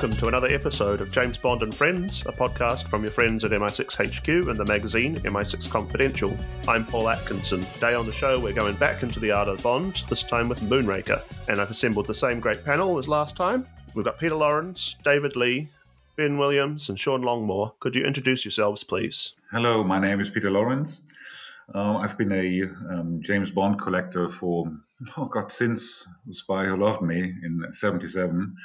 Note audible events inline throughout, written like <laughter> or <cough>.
welcome to another episode of James Bond and Friends, a podcast from your friends at MI6 HQ and the magazine MI6 Confidential. I'm Paul Atkinson. Today on the show, we're going back into the art of Bond, this time with Moonraker, and I've assembled the same great panel as last time. We've got Peter Lawrence, David Lee, Ben Williams, and Sean Longmore. Could you introduce yourselves, please? Hello, my name is Peter Lawrence. Uh, I've been a um, James Bond collector for, oh God, since The Spy Who Loved Me in 77.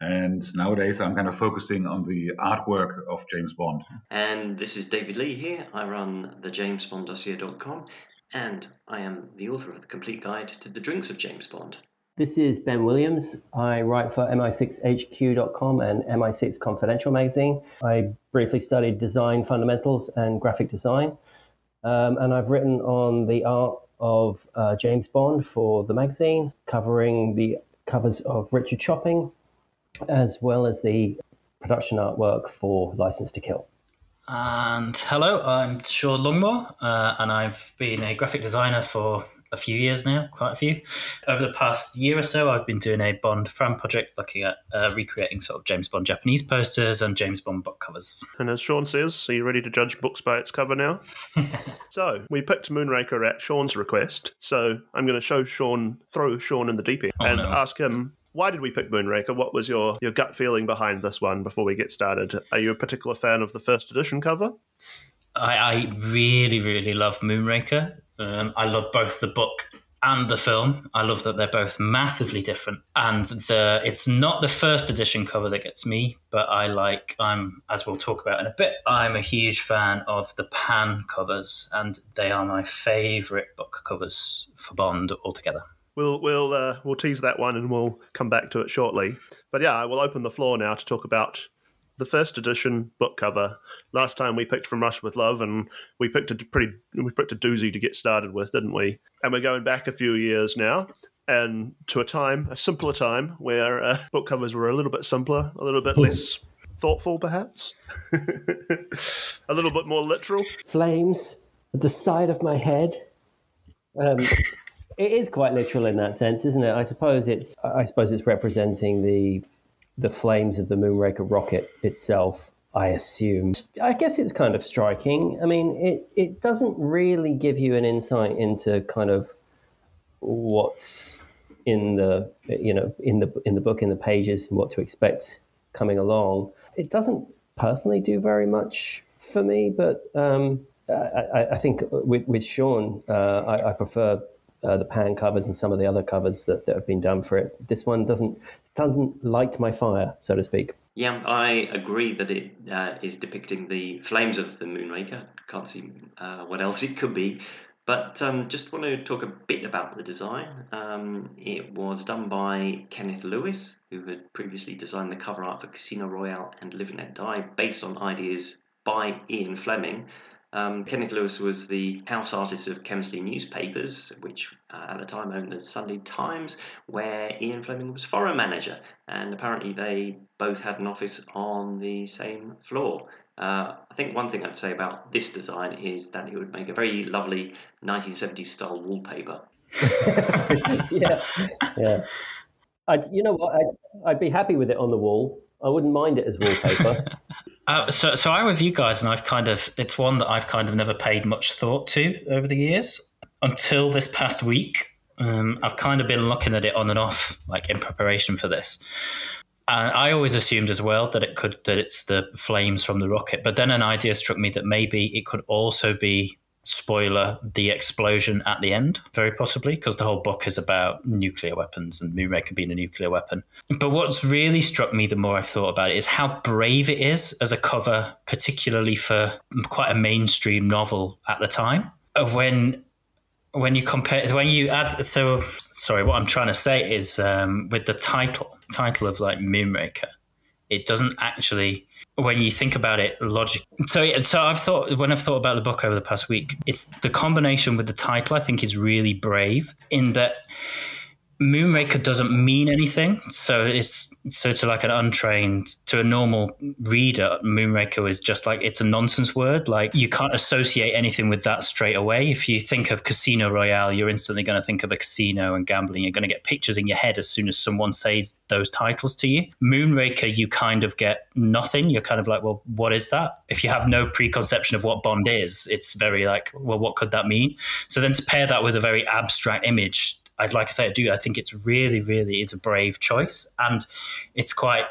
And nowadays, I'm kind of focusing on the artwork of James Bond. And this is David Lee here. I run the JamesBondDossier.com, and I am the author of the complete guide to the drinks of James Bond. This is Ben Williams. I write for MI6HQ.com and MI6 Confidential magazine. I briefly studied design fundamentals and graphic design, um, and I've written on the art of uh, James Bond for the magazine, covering the covers of Richard Chopping, as well as the production artwork for License to Kill. And hello, I'm Sean Longmore, uh, and I've been a graphic designer for a few years now, quite a few. Over the past year or so, I've been doing a Bond fan project looking at uh, recreating sort of James Bond Japanese posters and James Bond book covers. And as Sean says, are you ready to judge books by its cover now? <laughs> so we picked Moonraker at Sean's request. So I'm going to show Sean, throw Sean in the deep end, Oh, and no. ask him. Why did we pick Moonraker? What was your, your gut feeling behind this one before we get started? Are you a particular fan of the first edition cover? I, I really, really love Moonraker. Um, I love both the book and the film. I love that they're both massively different. And the it's not the first edition cover that gets me, but I like I'm as we'll talk about in a bit. I'm a huge fan of the pan covers, and they are my favourite book covers for Bond altogether. We'll we'll uh, we'll tease that one and we'll come back to it shortly. But yeah, I will open the floor now to talk about the first edition book cover. Last time we picked from Russia with Love, and we picked a pretty we picked a doozy to get started with, didn't we? And we're going back a few years now, and to a time, a simpler time, where uh, <laughs> book covers were a little bit simpler, a little bit less thoughtful, perhaps, <laughs> a little bit more literal. Flames at the side of my head. Um, it is quite literal in that sense, isn't it? I suppose it's I suppose it's representing the the flames of the Moonraker rocket itself. I assume. I guess it's kind of striking. I mean, it it doesn't really give you an insight into kind of what's in the you know in the in the book in the pages and what to expect coming along. It doesn't personally do very much for me, but um, I, I- think with, with Sean, uh, I, I prefer uh, the pan covers and some of the other covers that, that have been done for it. This one doesn't doesn't light my fire, so to speak. Yeah, I agree that it uh, is depicting the flames of the Moonraker. Can't see uh, what else it could be. But um, just want to talk a bit about the design. Um, it was done by Kenneth Lewis, who had previously designed the cover art for Casino Royale and Live and Die, based on ideas by Ian Fleming. Um, Kenneth Lewis was the house artist of Kemsley newspapers, which uh, at the time owned the Sunday Times, where Ian Fleming was foreign manager, and apparently they both had an office on the same floor. Uh, I think one thing I'd say about this design is that it would make a very lovely 1970s style wallpaper. <laughs> yeah, <laughs> yeah. I'd, you know what? I'd, I'd be happy with it on the wall. I wouldn't mind it as wallpaper. <laughs> Uh, so, so I'm with you guys, and I've kind of it's one that I've kind of never paid much thought to over the years until this past week. Um, I've kind of been looking at it on and off, like in preparation for this. And I always assumed as well that it could that it's the flames from the rocket, but then an idea struck me that maybe it could also be spoiler the explosion at the end, very possibly, because the whole book is about nuclear weapons and Moonraker being a nuclear weapon. But what's really struck me the more I've thought about it is how brave it is as a cover, particularly for quite a mainstream novel at the time. When when you compare when you add so sorry what i'm trying to say is um, with the title the title of like moonraker it doesn't actually when you think about it logic so so i've thought when i've thought about the book over the past week it's the combination with the title i think is really brave in that Moonraker doesn't mean anything. So it's so to like an untrained, to a normal reader, Moonraker is just like it's a nonsense word. Like you can't associate anything with that straight away. If you think of Casino Royale, you're instantly going to think of a casino and gambling. You're going to get pictures in your head as soon as someone says those titles to you. Moonraker, you kind of get nothing. You're kind of like, well, what is that? If you have no preconception of what Bond is, it's very like, well, what could that mean? So then to pair that with a very abstract image I, like I say, I do. I think it's really, really is a brave choice, and it's quite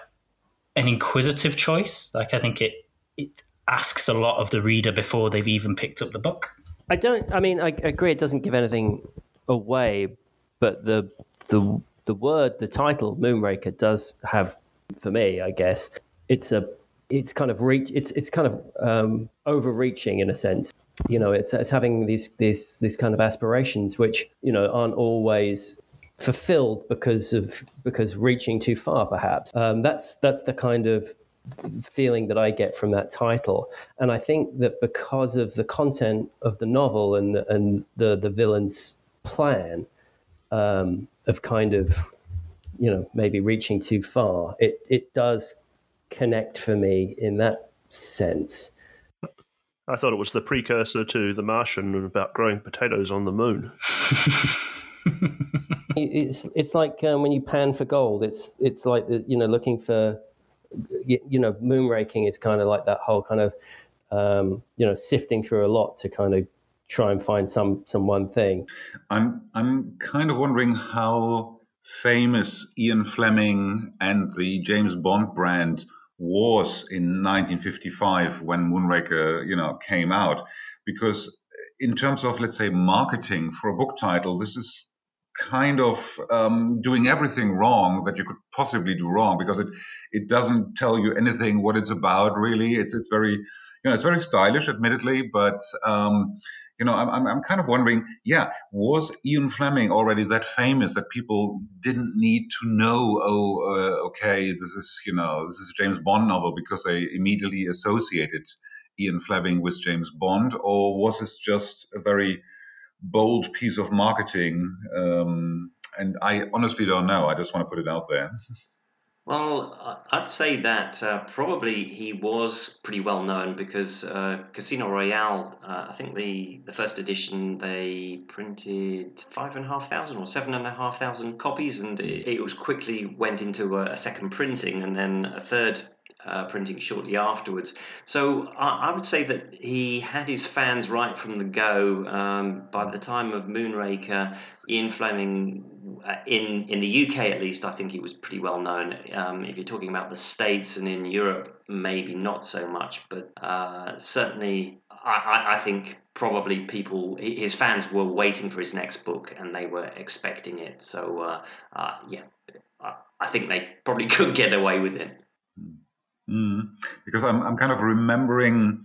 an inquisitive choice. Like I think it it asks a lot of the reader before they've even picked up the book. I don't. I mean, I agree. It doesn't give anything away, but the the the word, the title, Moonraker, does have for me. I guess it's a it's kind of reach. It's it's kind of um, overreaching in a sense you know, it's, it's having these these these kind of aspirations which you know aren't always fulfilled because of because reaching too far, perhaps. Um, that's that's the kind of feeling that I get from that title, and I think that because of the content of the novel and and the the villain's plan um, of kind of you know maybe reaching too far, it it does connect for me in that sense. I thought it was the precursor to The Martian and about growing potatoes on the moon. <laughs> it's it's like um, when you pan for gold. It's it's like the, you know looking for you, you know moonraking is kind of like that whole kind of um, you know sifting through a lot to kind of try and find some some one thing. I'm I'm kind of wondering how famous Ian Fleming and the James Bond brand was in 1955 when Moonraker, you know, came out, because in terms of let's say marketing for a book title, this is kind of um, doing everything wrong that you could possibly do wrong because it it doesn't tell you anything what it's about really. It's it's very you know it's very stylish, admittedly, but um, you know, I'm, I'm kind of wondering, yeah, was Ian Fleming already that famous that people didn't need to know, oh, uh, okay, this is, you know, this is a James Bond novel because they immediately associated Ian Fleming with James Bond, or was this just a very bold piece of marketing? Um, and I honestly don't know. I just want to put it out there. <laughs> Well, I'd say that uh, probably he was pretty well known because uh, Casino Royale, uh, I think the, the first edition they printed five and a half thousand or seven and a half thousand copies, and it, it was quickly went into a, a second printing and then a third uh, printing shortly afterwards. So I, I, would say that he had his fans right from the go. Um, by the time of Moonraker, Ian Fleming, uh, in in the UK at least, I think he was pretty well known. Um, if you're talking about the States and in Europe, maybe not so much, but uh, certainly. I, I think probably people, his fans were waiting for his next book and they were expecting it. So, uh, uh, yeah, I think they probably <laughs> could get away with it. Mm, because I'm, I'm kind of remembering,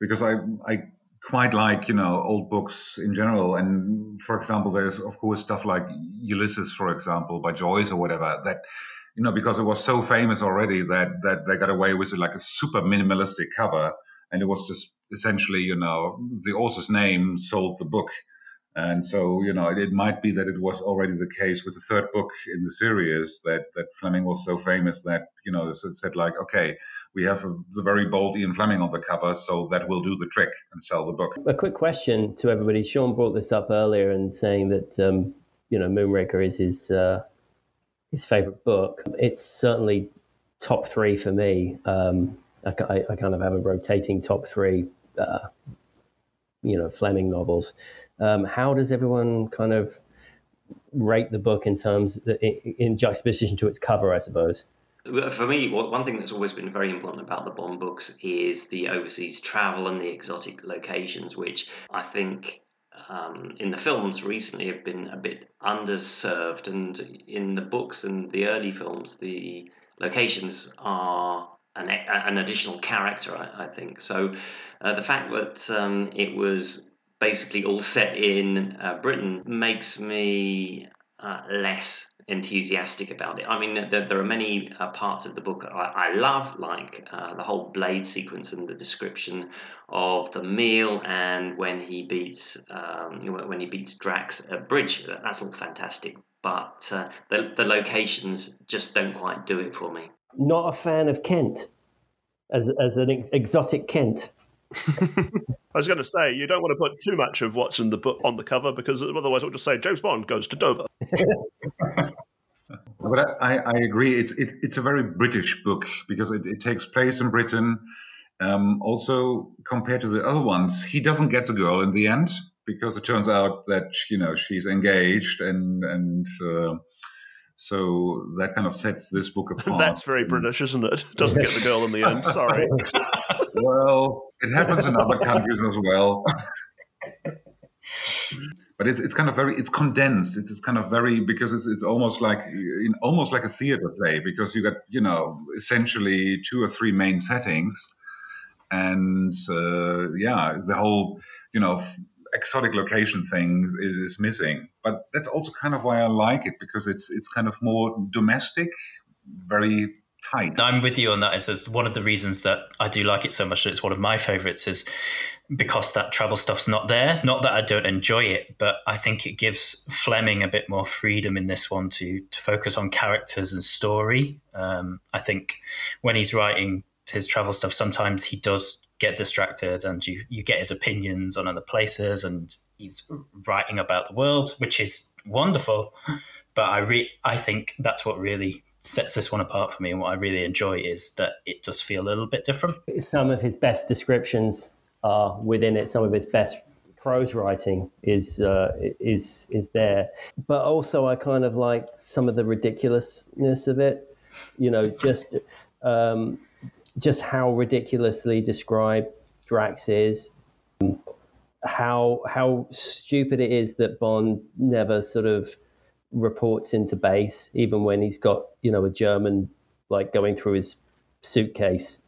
because I, I quite like, you know, old books in general. And for example, there's of course stuff like Ulysses, for example, by Joyce or whatever that, you know, because it was so famous already that, that they got away with it like a super minimalistic cover. And it was just essentially, you know, the author's name sold the book. And so, you know, it, it, might be that it was already the case with the third book in the series that, that Fleming was so famous that, you know, it said like, okay, we have a, the very bold Ian Fleming on the cover, so that will do the trick and sell the book. A quick question to everybody. Sean brought this up earlier and saying that, um, you know, Moonraker is his, uh, his favorite book. It's certainly top three for me. Um, I, I, kind of have a rotating top three, uh, you know, Fleming novels. Um, how does everyone kind of rate the book in terms in, in juxtaposition to its cover? I suppose. For me, one thing that's always been very important about the Bond books is the overseas travel and the exotic locations, which I think um, in the films recently have been a bit underserved. And in the books and the early films, the locations are an, an additional character, I, I think. So uh, the fact that um, it was basically all set in uh, Britain makes me uh, less enthusiastic about it. I mean, there, there are many uh, parts of the book I, I love, like uh, the whole Blade sequence and the description of the meal, and when he beats um, when he beats Drax at bridge. That's all fantastic. but uh, the the locations just don't quite do it for me. Not a fan of Kent as as an ex- exotic Kent. I was going to say you don't want to put too much of what's in the book on the cover because otherwise it'll just say James Bond goes to Dover. <laughs> But I, I agree. It's it, it's a very British book because it, it takes place in Britain. Um, also, compared to the other ones, he doesn't get the girl in the end because it turns out that you know she's engaged and and uh, so that kind of sets this book <laughs> apart. That's very British, isn't it? Doesn't get the girl in the end. <laughs> Sorry. well, it happens in other countries as well. but it's, it's kind of very it's condensed it's, it's kind of very because it's, it's almost like in, almost like a theater play because you got you know essentially two or three main settings and uh, yeah the whole you know exotic location thing is, is missing but that's also kind of why i like it because it's it's kind of more domestic very tight. I'm with you on that. It's one of the reasons that I do like it so much. That it's one of my favorites is because that travel stuff's not there. Not that I don't enjoy it, but I think it gives Fleming a bit more freedom in this one to, to focus on characters and story. Um, I think when he's writing his travel stuff, sometimes he does get distracted and you, you get his opinions on other places and he's writing about the world, which is wonderful. But I re- I think that's what really sets this one apart for me and what I really enjoy is that it does feel a little bit different. Some of his best descriptions are within it. Some of his best prose writing is uh, is is there, but also I kind of like some of the ridiculousness of it. You know, just um, just how ridiculously described Drax is. How how stupid it is that Bond never sort of reports into base, even when he's got you know a German like going through his suitcase,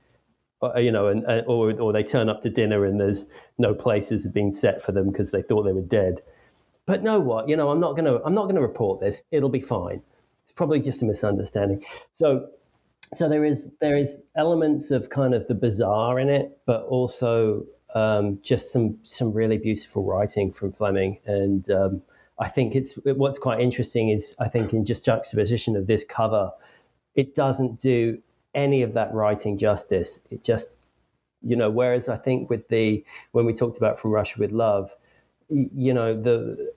uh, you know, and, and or or they turn up to dinner and there's no places been set for them because they thought they were dead. But know what? You know, I'm not gonna I'm not gonna report this. It'll be fine. It's probably just a misunderstanding. So so there is there is elements of kind of the bizarre in it, but also um, just some some really beautiful writing from Fleming and. Um, I think it's what's quite interesting is I think in just juxtaposition of this cover, it doesn't do any of that writing justice. It just, you know, whereas I think with the when we talked about From Russia with Love, you know, the,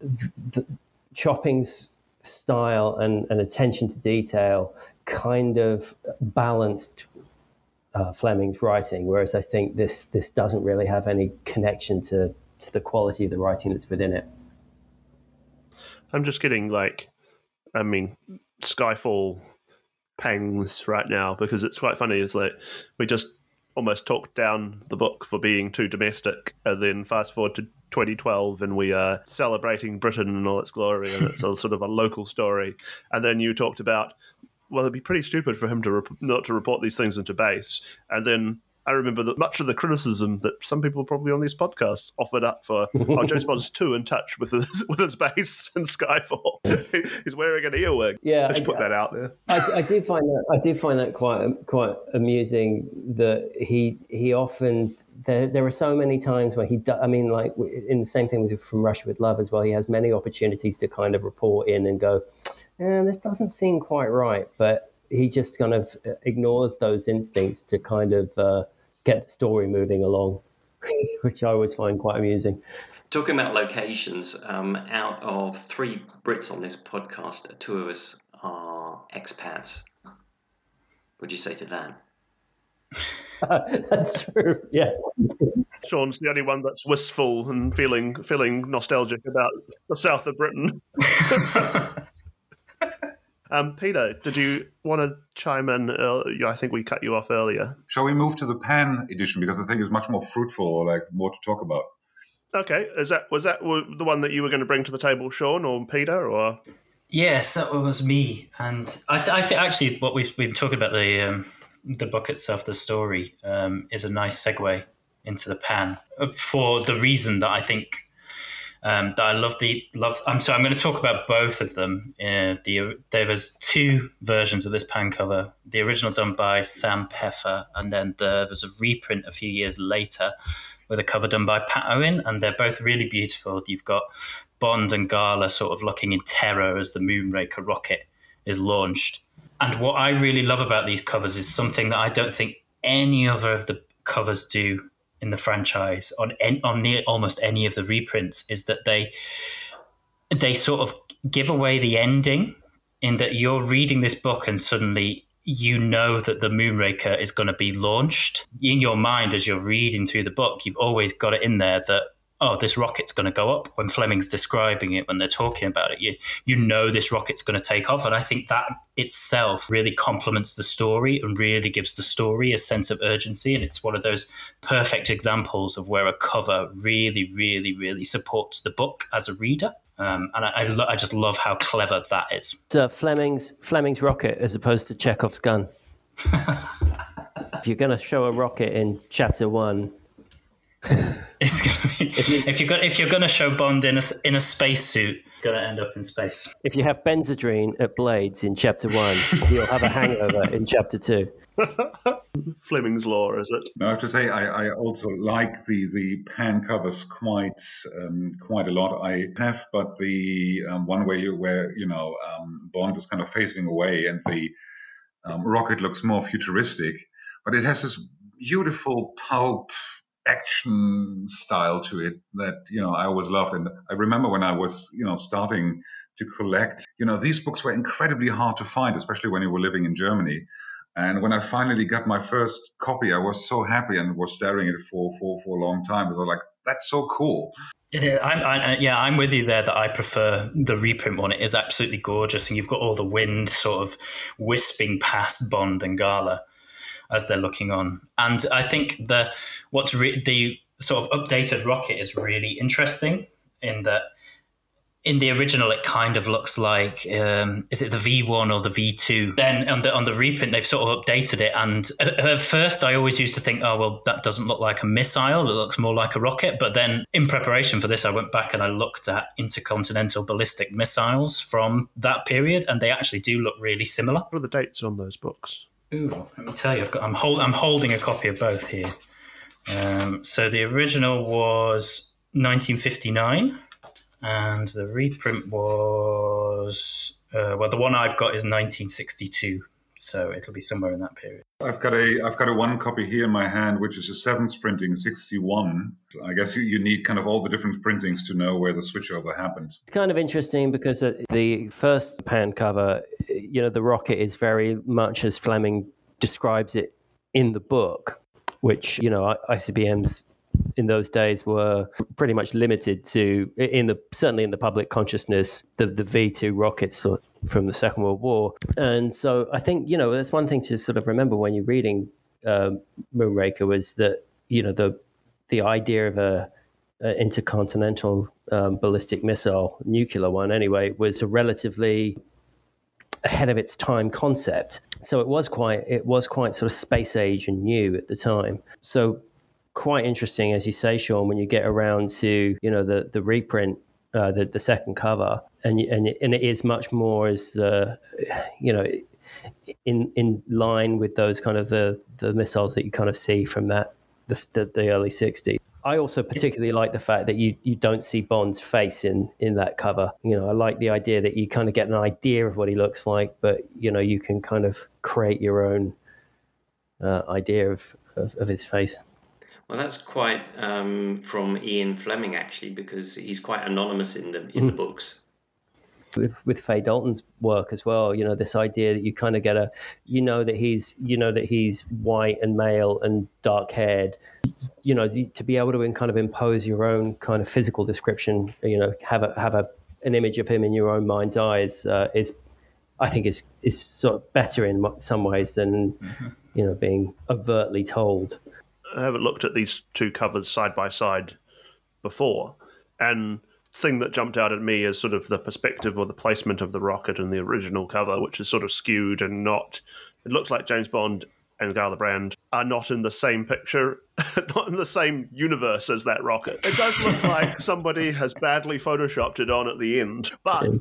the Chopping's style and, and attention to detail kind of balanced uh, Fleming's writing, whereas I think this this doesn't really have any connection to to the quality of the writing that's within it. I'm just getting like, I mean, Skyfall pangs right now because it's quite funny. It's like we just almost talked down the book for being too domestic, and then fast forward to 2012 and we are celebrating Britain in all its glory, and it's a sort of a local story. And then you talked about well, it'd be pretty stupid for him to rep- not to report these things into base, and then I remember that much of the criticism that some people probably on these podcasts offered up for oh, James Bond's <laughs> too in touch with his, <laughs> with his base <laughs> in Skyfall. He's wearing an earwig. Yeah, let's put that out there. I, I did find that I did find that quite quite amusing. That he he often there there are so many times where he do, I mean like in the same thing with from Russia with Love as well. He has many opportunities to kind of report in and go, eh, this doesn't seem quite right, but he just kind of ignores those instincts to kind of. Uh, get the story moving along, <laughs> which I always find quite amusing. Talking about locations, um, out of three Brits on this podcast, two of us are expats. What'd you say to that? <laughs> that's true. Yeah. Sean's the only one that's wistful and feeling feeling nostalgic about the south of Britain. <laughs> Um, Peter, did you want to chime in? I think we cut you off earlier. Shall we move to the Pan edition because I think it's much more fruitful, or like more to talk about. Okay, is that was that the one that you were going to bring to the table, Sean or Peter, or? Yes, that was me, and I, I think actually what we've been talking about the um, the book itself, the story, um, is a nice segue into the Pan for the reason that I think um, that I love the love. I'm sorry, I'm going to talk about both of them. Uh, the there was two versions of this pan cover. The original done by Sam Peffer, and then there was a reprint a few years later with a cover done by Pat Owen, and they're both really beautiful. You've got Bond and Gala sort of looking in terror as the Moonraker rocket is launched. And what I really love about these covers is something that I don't think any other of the covers do in the franchise on on near almost any of the reprints is that they they sort of give away the ending in that you're reading this book and suddenly you know that the Moonraker is going to be launched. In your mind, as you're reading through the book, you've always got it in there that oh, this rocket's going to go up. When Fleming's describing it, when they're talking about it, you you know this rocket's going to take off, and I think that itself really complements the story and really gives the story a sense of urgency. And it's one of those perfect examples of where a cover really, really, really supports the book as a reader. Um, and I, I, lo- I, just love how clever that is. So Fleming's Fleming's rocket as opposed to Chekhov's gun. <laughs> if you're going to show a rocket in chapter one, <laughs> it's gonna be if, you, if you're going if you're going to show Bond in a in a spacesuit, it's going to end up in space. If you have Benzedrine at Blades in chapter one, <laughs> you'll have a hangover in chapter two. <laughs> Fleming's law, is it? I have to say, I, I also like the the pan covers quite um, quite a lot. I have, but the um, one where you where you know um, Bond is kind of facing away and the um, rocket looks more futuristic, but it has this beautiful pulp action style to it that you know I always loved. And I remember when I was you know starting to collect, you know, these books were incredibly hard to find, especially when you were living in Germany. And when I finally got my first copy, I was so happy and was staring at it for for, for a long time. I was like, that's so cool. Yeah, I'm, I, yeah, I'm with you there that I prefer the reprint one. It is absolutely gorgeous, and you've got all the wind sort of wisping past Bond and Gala as they're looking on. And I think the what's re- the sort of updated rocket is really interesting in that in the original it kind of looks like um, is it the V1 or the V2 then on the on the reprint they've sort of updated it. And at, at, first I always used to think oh well that doesn't look like a missile. It looks more like a rocket. But then in preparation for this I went back and I looked at intercontinental ballistic missiles from that period and they actually do look really similar. What are the dates on those books Ooh, let me tell you, I've got, I'm, hold, I'm holding a copy of both here. Um, so the original was 1959, and the reprint was uh, well, the one I've got is 1962 so it'll be somewhere in that period. I've got a I've got a one copy here in my hand, which is a seventh printing, 61. I guess you, you need kind of all the different printings to know where the switchover happened. It's kind of interesting because the first pan cover, you know, the rocket is very much as Fleming describes it in the book, which you know ICBMs in those days were pretty much limited to in the certainly in the public consciousness the the V two rockets from the Second World War, and so I think you know that's one thing to sort of remember when you're reading uh, Moonraker was that you know the the idea of a, a intercontinental um, ballistic missile, nuclear one anyway, was a relatively ahead of its time concept. So it was quite it was quite sort of space age and new at the time. So quite interesting, as you say, Sean, when you get around to you know the the reprint, uh, the the second cover, and and and it is much more as the you know in in line with those kind of the the missiles that you kind of see from that the the, the early '60s. I also particularly like the fact that you, you don't see Bond's face in, in that cover. You know, I like the idea that you kind of get an idea of what he looks like, but you know, you can kind of create your own uh, idea of, of, of his face. Well, that's quite um, from Ian Fleming actually, because he's quite anonymous in the in mm. the books. With with Fay Dalton's work as well, you know, this idea that you kind of get a, you know, that he's, you know, that he's white and male and dark haired, you know, to be able to kind of impose your own kind of physical description, you know, have a have a an image of him in your own mind's eyes uh, is, I think, is is sort of better in some ways than, mm-hmm. you know, being overtly told. I haven't looked at these two covers side by side before, and thing that jumped out at me is sort of the perspective or the placement of the rocket in the original cover, which is sort of skewed and not. It looks like James Bond and Gala Brand are not in the same picture, <laughs> not in the same universe as that rocket. It does look <laughs> like somebody has badly photoshopped it on at the end, but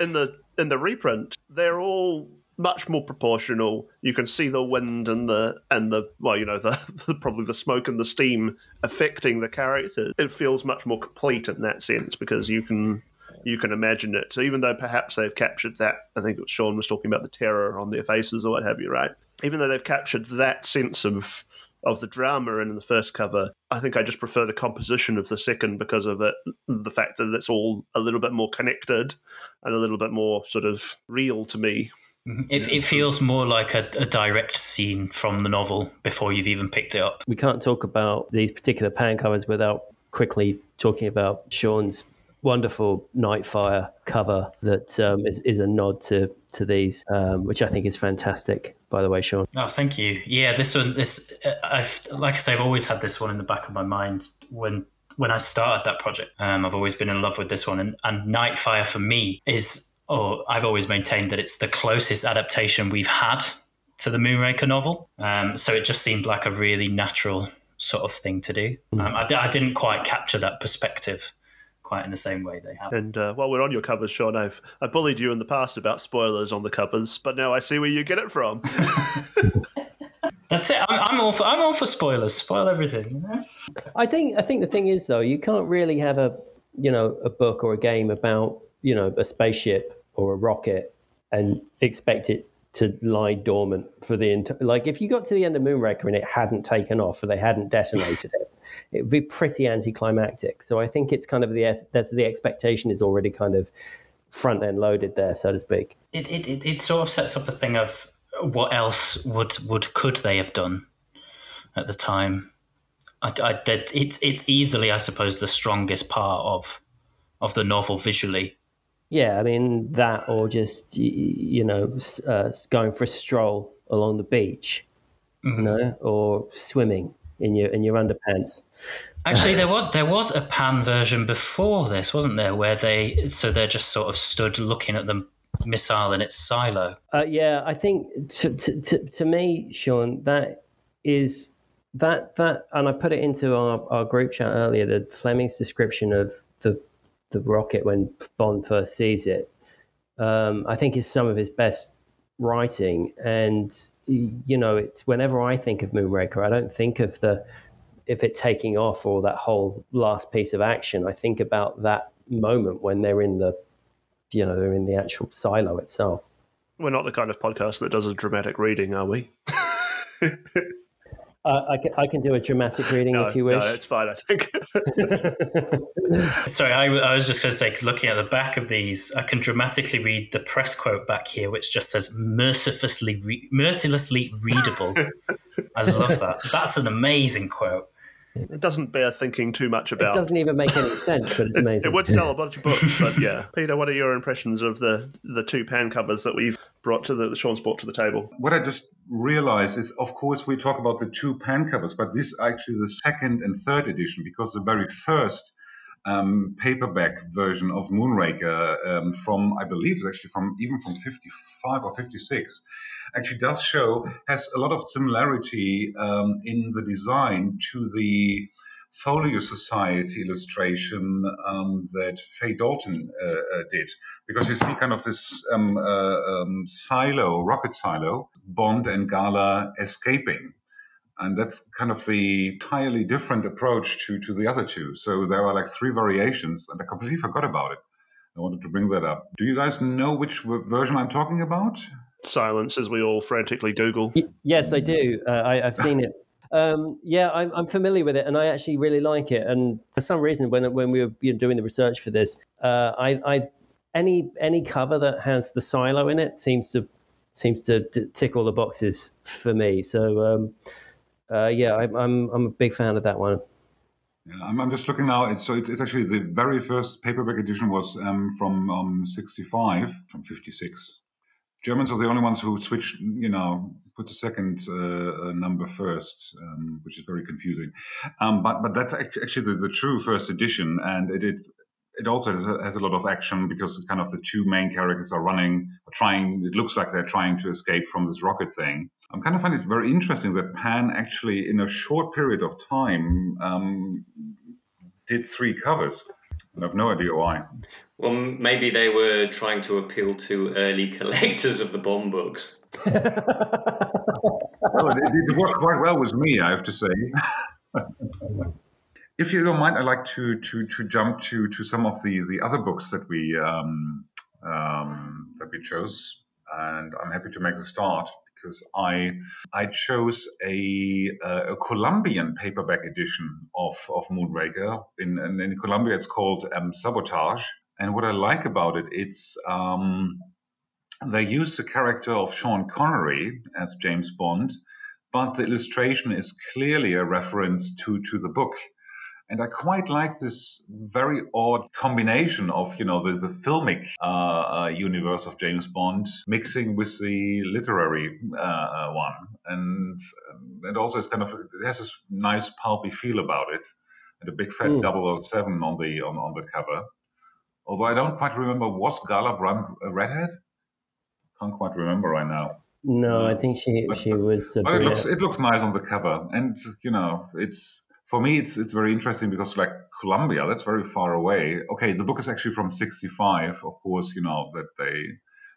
in the in the reprint, they're all much more proportional. You can see the wind and the and the well, you know, the, <laughs> the probably the smoke and the steam affecting the character. It feels much more complete in that sense because you can you can imagine it. So even though perhaps they've captured that, I think it was Sean was talking about the terror on their faces or what have you, right? Even though they've captured that sense of of the drama in the first cover, I think I just prefer the composition of the second because of it, the fact that it's all a little bit more connected and a little bit more sort of real to me. It, it feels more like a, a direct scene from the novel before you've even picked it up. We can't talk about these particular pan covers without quickly talking about Sean's wonderful Nightfire cover that um, is, is a nod to to these, um, which I think is fantastic. By the way, Sean. Oh, thank you. Yeah, this one, this I've like I say, I've always had this one in the back of my mind when when I started that project. Um, I've always been in love with this one, and, and Nightfire for me is, oh, I've always maintained that it's the closest adaptation we've had to the Moonraker novel. Um, so it just seemed like a really natural sort of thing to do. Um, I, I didn't quite capture that perspective quite in the same way they have. And uh, while we're on your covers, Sean, I've I bullied you in the past about spoilers on the covers, but now I see where you get it from. <laughs> <laughs> That's it. I'm, I'm, all for I'm all for spoilers. Spoil everything. You know? I think I think the thing is though, you can't really have a you know a book or a game about you know a spaceship or a rocket and expect it to lie dormant for the entire. Like if you got to the end of Moonraker and it hadn't taken off or they hadn't detonated it, it would be pretty anticlimactic. So I think it's kind of the the expectation is already kind of front end loaded there, so to speak. It, it it sort of sets up a thing of what else would would could they have done at the time. I, I it's it's easily, I suppose, the strongest part of of the novel visually. Yeah, I mean that, or just you know, uh, going for a stroll along the beach, mm-hmm. you know, or swimming in your in your underpants. Actually, <laughs> there was there was a pan version before this, wasn't there? Where they so they're just sort of stood looking at the missile in its silo. Uh, yeah, I think to, to, to, to me, Sean, that is that that, and I put it into our, our group chat earlier. The Fleming's description of the the rocket when Bond first sees it, um, I think is some of his best writing, and you know, it's whenever I think of Moonraker, I don't think of the if it taking off or that whole last piece of action. I think about that moment when they're in the, you know, they're in the actual silo itself. We're not the kind of podcast that does a dramatic reading, are we? <laughs> Uh, I, can, I can do a dramatic reading no, if you wish. No, it's fine, I think. <laughs> Sorry, I, I, was just going to say, looking at the back of these, I can dramatically read the press quote back here, which just says "mercilessly, re- mercilessly readable." <laughs> I love that. That's an amazing quote. It doesn't bear thinking too much about. It doesn't even make any <laughs> sense, but it's amazing. it, it would sell a <laughs> bunch of books, but yeah. Peter, what are your impressions of the the two pan covers that we've brought to the, the Sean's brought to the table? What I just realized is, of course, we talk about the two pan covers, but this is actually the second and third edition because the very first um, paperback version of Moonraker um, from, I believe, it's actually from even from 55 or 56 actually does show has a lot of similarity um, in the design to the Folio Society illustration um, that Fay Dalton uh, uh, did, because you see kind of this um, uh, um, silo, rocket silo, Bond and Gala escaping. And that's kind of the entirely different approach to, to the other two. So there are like three variations, and I completely forgot about it. I wanted to bring that up. Do you guys know which version I'm talking about? Silence as we all frantically Google. Yes, I do. Uh, I, have seen it. Um, yeah, I'm, I'm, familiar with it, and I actually really like it. And for some reason, when when we were doing the research for this, uh, I, I, any any cover that has the silo in it seems to seems to tick all the boxes for me. So um, uh, yeah, I, I'm I'm a big fan of that one. Yeah, I'm, I'm just looking now. It's, so it's, it's, actually the very first paperback edition was um, from um, 65, from 56. Germans are the only ones who switch, you know, put the second uh, uh, number first, um, which is very confusing. Um, but but that's actually the, the, true first edition, and it, it it also has a lot of action because kind of the two main characters are running, are trying. It looks like they're trying to escape from this rocket thing. I'm kind of find it very interesting that Pan actually, in a short period of time, um, did three covers. I have no idea why. Well, maybe they were trying to appeal to early <laughs> collectors of the Bond books. well, it, it, worked quite well with me, I have to say. <laughs> if you don't mind, I'd like to to to jump to to some of the the other books that we um, um, that we chose, and I'm happy to make the start because I I chose a a Colombian paperback edition of of Moonraker. In in, in Colombia, it's called um, Sabotage. And what I like about it, it's um, they use the character of Sean Connery as James Bond, but the illustration is clearly a reference to to the book. And I quite like this very odd combination of, you know, the, the filmic uh, uh, universe of James Bond mixing with the literary uh, one. And, and also it's kind of, it has this nice pulpy feel about it. And a big fat mm. 007 on the, on, on the cover. Although I don't quite remember, was Gala Brand a redhead? Can't quite remember right now. No, I think she but, she was. But it looks it looks nice on the cover, and you know it's for me it's it's very interesting because like Colombia, that's very far away. Okay, the book is actually from '65, of course, you know that they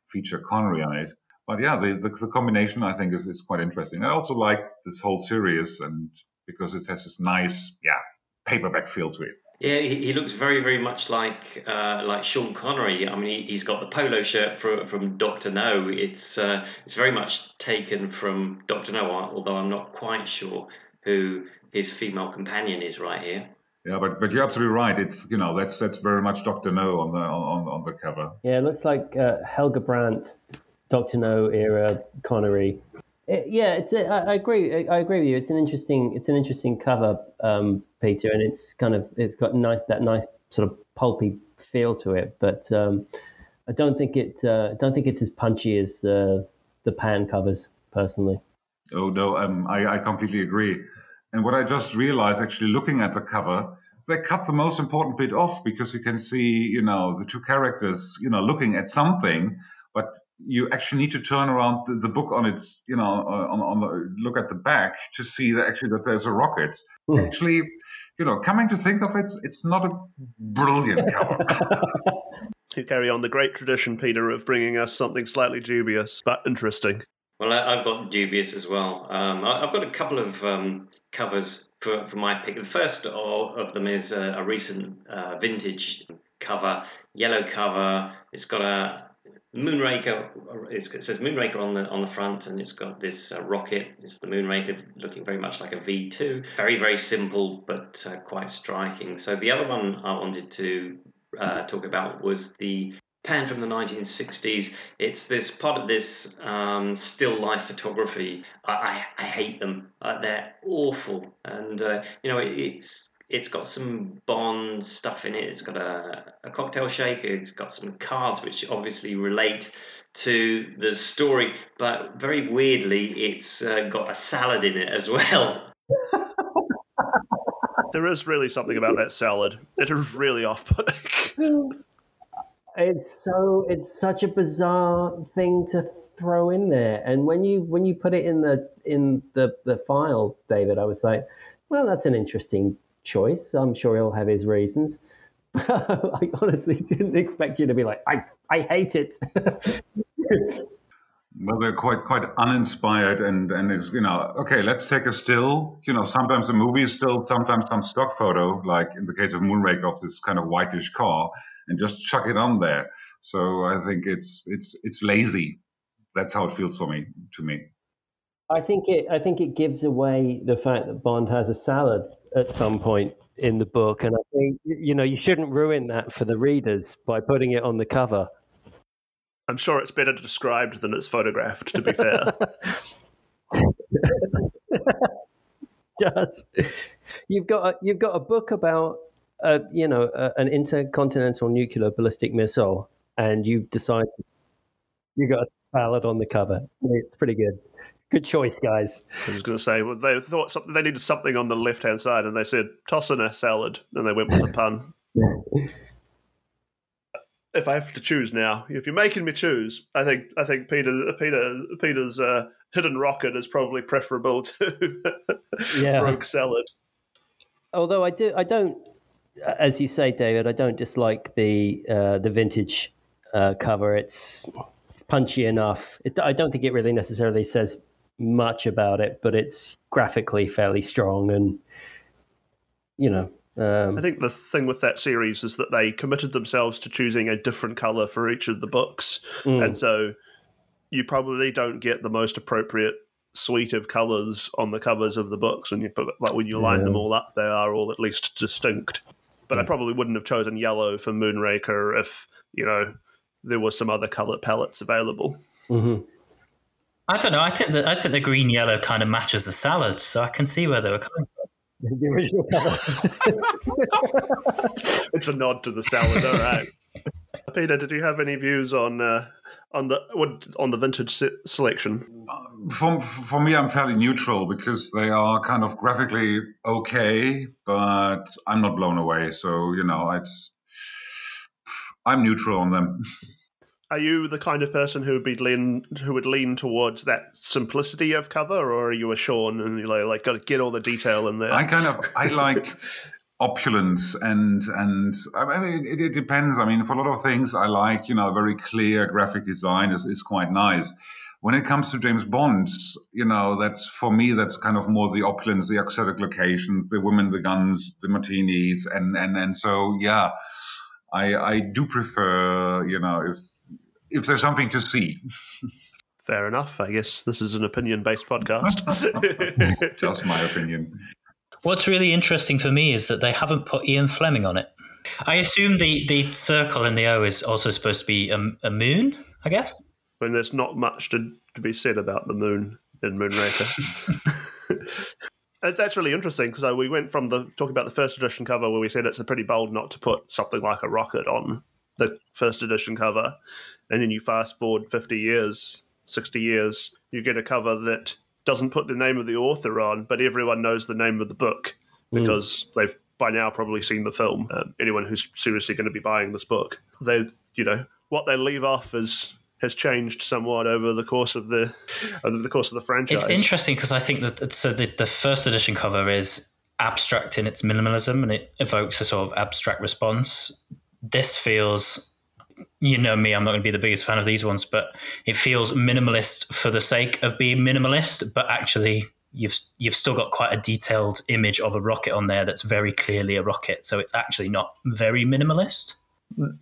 feature Connery on it. But yeah, the, the, the combination I think is, is quite interesting. I also like this whole series, and because it has this nice yeah paperback feel to it. Yeah, he, he looks very, very much like uh, like Sean Connery. I mean, he, has got the polo shirt from, from Doctor No. It's uh, it's very much taken from Doctor No, although I'm not quite sure who his female companion is right here. Yeah, but but you're absolutely right. It's you know that's that's very much Doctor No on the on, on the cover. Yeah, it looks like uh, Helga Brandt, Doctor No era Connery. Yeah, it's. A, I, I agree. I agree with you. It's an interesting. It's an interesting cover, um, Peter, and it's kind of. It's got nice that nice sort of pulpy feel to it, but um, I don't think it. Uh, don't think it's as punchy as the the pan covers, personally. Oh no, um, I, I completely agree. And what I just realized, actually looking at the cover, they cut the most important bit off because you can see, you know, the two characters, you know, looking at something, but you actually need to turn around the, the book on its, you know, on, on the look at the back to see that actually that there's a rocket. Mm. Actually, you know, coming to think of it, it's not a brilliant <laughs> cover. you carry on the great tradition, Peter, of bringing us something slightly dubious but interesting. Well, I've got dubious as well. Um, I've got a couple of um, covers for, for my pick. The first of them is a, a recent uh, vintage cover, yellow cover. It's got a Moonraker. It says Moonraker on the on the front, and it's got this uh, rocket. It's the Moonraker, looking very much like a V two. Very very simple, but uh, quite striking. So the other one I wanted to uh, talk about was the pan from the 1960s. It's this part of this um, still life photography. I, I, I hate them. Uh, they're awful, and uh, you know it, it's it's got some Bond stuff in it. It's got a, a cocktail shaker. It's got some cards which obviously relate to the story, but very weirdly, it's uh, got a salad in it as well. <laughs> there is really something about that salad. It is really off-putting. <laughs> it's so it's such a bizarre thing to throw in there, and when you when you put it in the in the the file, David, I was like, well, that's an interesting choice. I'm sure he'll have his reasons. <laughs> I honestly <laughs> didn't expect you to be like, I, I hate it. <laughs> well, they're quite quite uninspired, and and it's you know okay, let's take a still. You know, sometimes a movie is still, sometimes some stock photo, like in the case of Moonraker of this kind of whitish car, and just chuck it on there. So I think it's it's it's lazy. That's how it feels for me to me. I think it. I think it gives away the fact that Bond has a salad at some point in the book, and I think you know you shouldn't ruin that for the readers by putting it on the cover. I'm sure it's better described than it's photographed. To be fair, <laughs> just you've got a, you've got a book about uh, you know uh, an intercontinental nuclear ballistic missile, and you decide you've got a salad on the cover. It's pretty good. Good choice, guys. I was going to say, well, they thought something, they needed something on the left hand side, and they said toss in a salad, and they went with the pun. <laughs> if I have to choose now, if you're making me choose, I think I think Peter Peter Peter's uh, hidden rocket is probably preferable to <laughs> yeah. rogue salad. Although I do I don't as you say, David, I don't dislike the uh, the vintage uh, cover. It's it's punchy enough. It, I don't think it really necessarily says much about it, but it's graphically fairly strong, and you know. Um, I think the thing with that series is that they committed themselves to choosing a different color for each of the books, Mm. and so you probably don't get the most appropriate suite of colors on the covers of the books. When you but when you line Yeah. them all up, they are all at least distinct. But I probably wouldn't have chosen yellow for Moonraker if you know there were some other color palettes available. mhm. I don't know. I think that I think the green yellow kind of matches the salad, so I can see where they were coming from. The original cover. It's a nod to the salad, all right. <laughs> Peter, did you have any views on uh, on the on the vintage se- selection? For, for me, I'm fairly neutral because they are kind of graphically okay, but I'm not blown away. So you know, it's I'm neutral on them. <laughs> Are you the kind of person who would be lean who would lean towards that simplicity of cover, or are you a Sean and you like, like got to get all the detail in there? I kind of I <laughs> like opulence and and I mean it, it depends. I mean, for a lot of things, I like you know very clear graphic design is is quite nice. When it comes to James Bond's, you know, that's for me that's kind of more the opulence, the exotic locations, the women, the guns, the martinis, and and and so yeah, I I do prefer you know if if there's something to see, Fair enough. I guess this is an opinion based podcast. <laughs> just my opinion. What's really interesting for me is that they haven't put Ian Fleming on it. I assume the, the circle in the O is also supposed to be a, a moon, I guess. when there's not much to, to be said about the moon in Moonraker. That's really interesting because we went from the talking about the first edition cover where we said it's a pretty bold not to put something like a rocket on the first edition cover, and then you fast forward fifty years, sixty years, you get a cover that doesn't put the name of the author on, but everyone knows the name of the book because they've by now probably seen the film. Um, anyone who's seriously going to be buying this book, they you know what they leave off is has changed somewhat over the course of the over the course of the franchise. It's interesting because I think that so the, the first edition cover is abstract in its minimalism and it evokes a sort of abstract response. This feels, you know me, I'm not going to be the biggest fan of these ones, but it feels minimalist for the sake of being minimalist, but actually you've you've still got quite a detailed image of a rocket on there that's very clearly a rocket. So it's actually not very minimalist.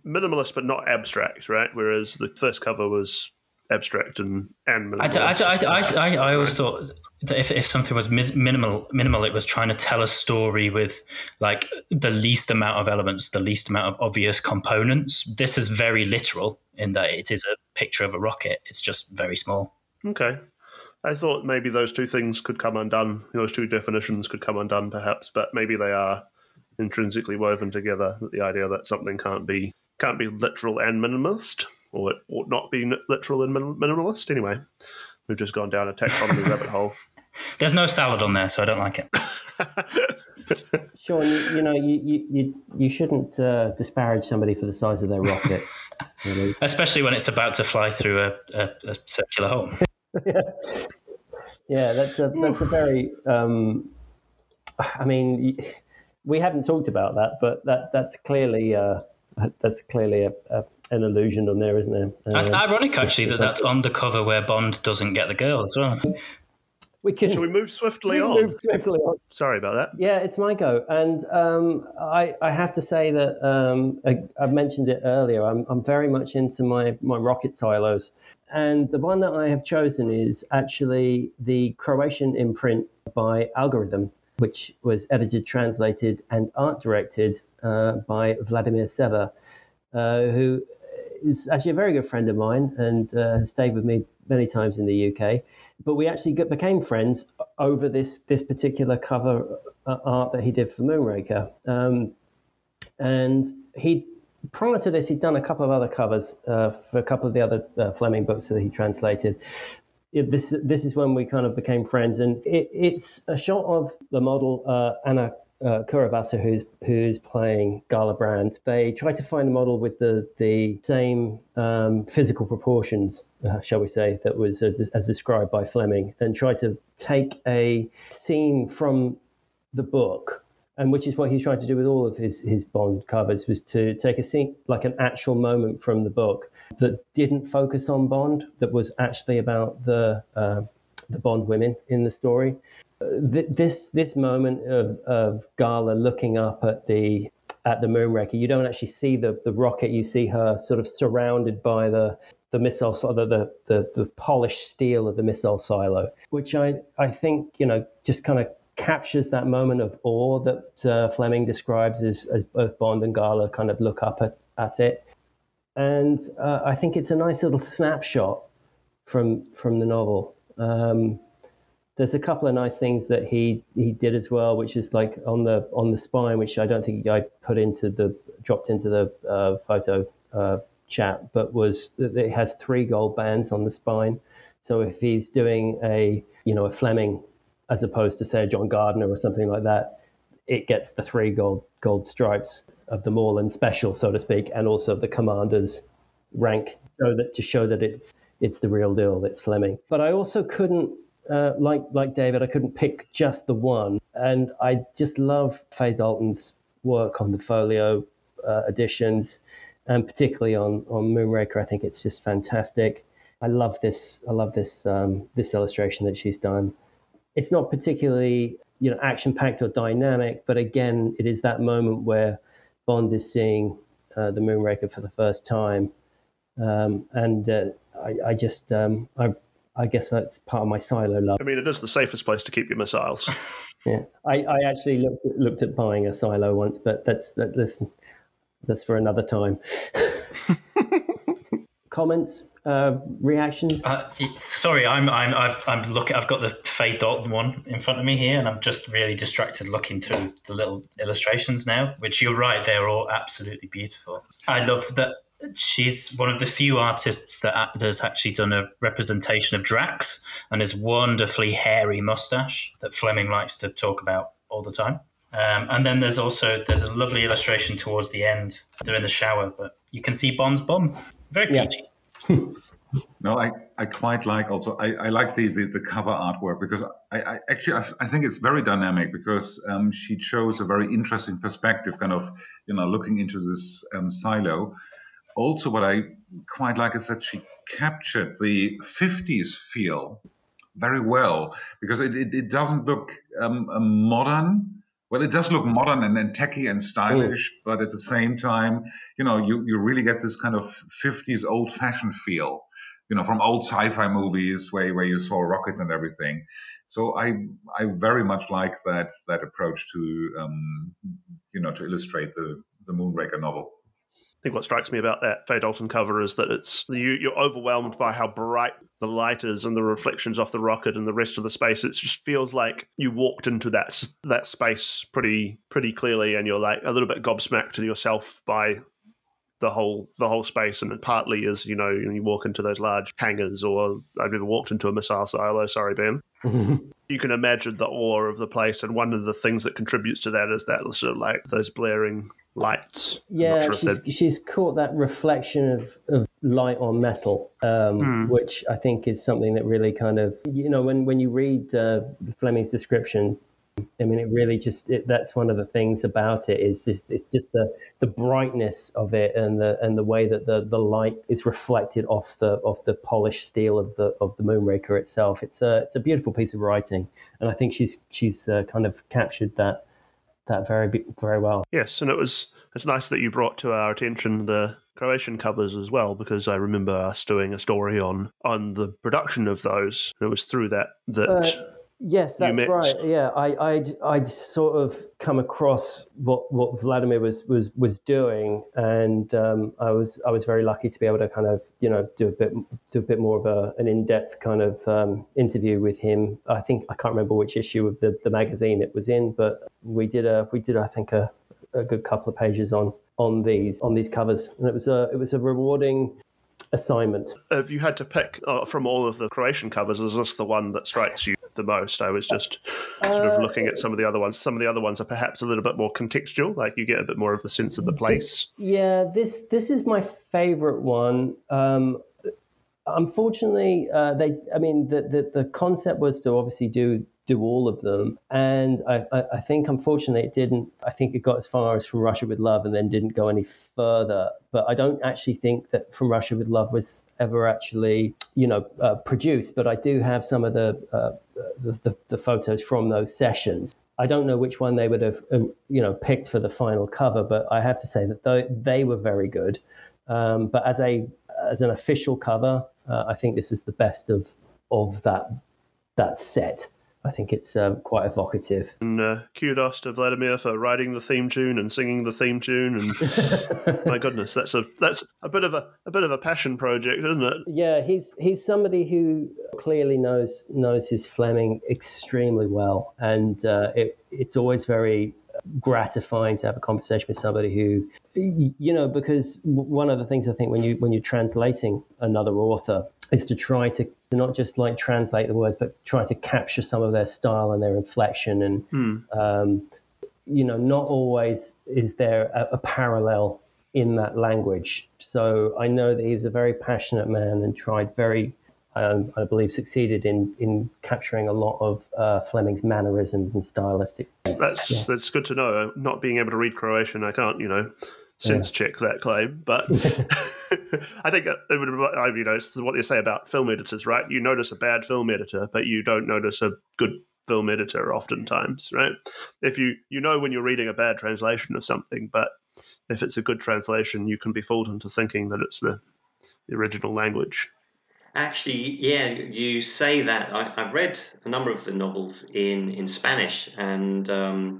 minimalist but not abstract, right? Whereas the first cover was abstract and and I, minimalist. I, I, I, I, I always thought if, if something was minimal, minimal, it was trying to tell a story with like the least amount of elements, the least amount of obvious components. This is very literal in that it is a picture of a rocket. It's just very small. Okay. I thought maybe those two things could come undone. Those two definitions could come undone, perhaps, but maybe they are intrinsically woven together. The idea that something can't be can't be literal and minimalist, or it ought not be literal and minimalist. Anyway, we've just gone down a taxonomy rabbit hole. <laughs> There's no salad on there, so I don't like it. <laughs> Sean, you, you know, you, you, you, shouldn't uh, disparage somebody for the size of their rocket. <laughs> really. Especially when it's about to fly through a, a, a circular hole. Yeah, <laughs> yeah, that's a that's a very. Um, I mean, we haven't talked about that, but that that's clearly uh, that's clearly a, a, an illusion on there, isn't there? It's Uh, ironic, actually, that that's on the cover where Bond doesn't get the girl as well. We can Shall we move swiftly we on? move swiftly on. Sorry about that. Yeah, it's my go, and um, I, I have to say that um, I, I've mentioned it earlier. I'm, I'm very much into my, my rocket silos, and the one that I have chosen is actually the Croatian imprint by Algoritam, which was edited, translated, and art directed uh, by Vladimir Seva, uh, who is actually a very good friend of mine and uh, has stayed with me many times in the UK. But we actually became friends over this this particular cover uh, art that he did for Moonraker. Um, and he prior to this, he'd done a couple of other covers uh, for a couple of the other uh, Fleming books that he translated. It, this this is when we kind of became friends, and it, it's a shot of the model uh, Anna uh, Kuravasa, who's who's playing Gala Brand. They tried to find a model with the the same um, physical proportions, uh, shall we say, that was uh, as described by Fleming, and tried to take a scene from the book and which is what he's trying to do with all of his his Bond covers was to take a scene like an actual moment from the book that didn't focus on Bond, that was actually about the uh, the Bond women in the story. Th- this this moment of, of Gala looking up at the at the Moonraker, you don't actually see the the rocket. You see her sort of surrounded by the the missile, the, the the the polished steel of the missile silo, which I I think you know just kind of captures that moment of awe that uh, Fleming describes as, as, both Bond and Gala kind of look up at, at it. And uh, I think it's a nice little snapshot from from the novel. Um, there's a couple of nice things that he he did as well, which is like on the on the spine, which I don't think I put into the dropped into the uh, photo uh, chat, but was it has three gold bands on the spine. So if he's doing a you know a Fleming as opposed to say a John Gardner or something like that, it gets the three gold gold stripes of the Morland special, so to speak, and also the commander's rank, so that to show that it's it's the real deal. It's Fleming. But I also couldn't, uh, like like David, I couldn't pick just the one, and I just love Fay Dalton's work on the folio uh, editions, and particularly on on Moonraker. I think it's just fantastic. I love this. I love this um, this illustration that she's done it's not particularly you know action packed or dynamic, but again, it is that moment where Bond is seeing uh, the Moonraker for the first time, um, and uh, I, I, just um, I. I guess that's part of my silo love. I mean, it is the safest place to keep your missiles. <laughs> yeah, I, I actually looked at, looked at buying a silo once, but that's that. Listen, that's for another time. <laughs> Comments uh, reactions? Uh, sorry, I'm I'm I've, I'm look. I've got the Fay Dalton one in front of me here, and I'm just really distracted looking through the little illustrations now. Which you're right, they're all absolutely beautiful. I love that she's one of the few artists that has actually done a representation of Drax and his wonderfully hairy mustache that Fleming likes to talk about all the time. Um, and then there's also there's a lovely illustration towards the end. They're in the shower, but you can see Bond's bum. Very peachy. Yeah <laughs> no, I, I quite like also I, I like the, the, the cover artwork because I, I actually I, I, think it's very dynamic because um, she shows a very interesting perspective, kind of you know looking into this um, silo. Also, what I quite like is that she captured the 50s feel very well because it, it, it doesn't look um, modern well, it does look modern and, and techy and stylish, mm. but at the same time, you know, you, you really get this kind of 50s old fashioned feel, you know, from old sci-fi movies where, where you saw rockets and everything. So I I very much like that that approach to um, you know to illustrate the the Moonraker novel think what strikes me about that Fay Dalton cover is that it's you, you're overwhelmed by how bright the light is and the reflections off the rocket and the rest of the space. It just feels like you walked into that that space pretty pretty clearly, and you're like a little bit gobsmacked to yourself by the whole the whole space. And it partly is you know when you walk into those large hangars, or I've never walked into a missile silo. Sorry, Ben. <laughs> you can imagine the awe of the place, and one of the things that contributes to that is that sort of like those blaring lights. Yeah, sure she's, she's, caught that reflection of, of light on metal, um, mm. which I think is something that really kind of, you know, when, when you read uh, Fleming's description, I mean, it really just it, that's one of the things about it is just, it's just the the brightness of it and the and the way that the, the light is reflected off the off the polished steel of the of the Moonraker itself. It's a it's a beautiful piece of writing, and I think she's she's uh, kind of captured that that very very well. Yes, and it was it's nice that you brought to our attention the Croatian covers as well, because I remember us doing a story on on the production of those. And it was through that that. Uh, Yes, that's right. Yeah, I, I'd I'd sort of come across what, what Vladimir was, was was doing, and um, I was I was very lucky to be able to kind of you know do a bit do a bit more of a, an in depth kind of um, interview with him. I think I can't remember which issue of the, the magazine it was in, but we did a we did I think a, a good couple of pages on on these on these covers, and it was a it was a rewarding assignment. Have you had to pick uh, from all of the Croatian covers? Is this the one that strikes you the most. I was just sort of looking at some of the other ones. Some of the other ones are perhaps a little bit more contextual, like you get a bit more of the sense of the place. Yeah, this this is my favorite one. Um, unfortunately, uh, they. I mean, the, the, the concept was to obviously do do all of them. And I, I, think, unfortunately, it didn't. I think it got as far as From Russia with Love and then didn't go any further. But I don't actually think that From Russia with Love was ever actually, you know, uh, produced. But I do have some of the, uh, the, the, the, photos from those sessions. I don't know which one they would have, uh, you know, picked for the final cover, but I have to say that they, they were very good. Um, but as a as an official cover, uh, I think this is the best of of that that set. I think it's um, quite evocative. And uh, kudos to Vladimir for writing the theme tune and singing the theme tune. And <laughs> my goodness, that's a that's a bit of a a bit of a passion project, isn't it? Yeah, he's he's somebody who clearly knows knows his Fleming extremely well, and uh, it, it's always very gratifying to have a conversation with somebody who you know because one of the things i think when you when you're translating another author is to try to, to not just like translate the words, but try to capture some of their style and their inflection. And, mm. um, you know, not always is there a, a, parallel in that language. So I know that he's a very passionate man and tried very, um, I believe, succeeded in, in capturing a lot of uh, Fleming's mannerisms and stylistic. That's, yeah. that's good to know. Not being able to read Croatian, I can't, you know, since yeah. check that claim. But <laughs> <laughs> I think it would, I you know, it's what they say about film editors, right? You notice a bad film editor, but you don't notice a good film editor oftentimes, right? If you you know when you're reading a bad translation of something, but if it's a good translation, you can be fooled into thinking that it's the, the original language. Actually, yeah, you say that. I, have read a number of the novels in, in Spanish, and um,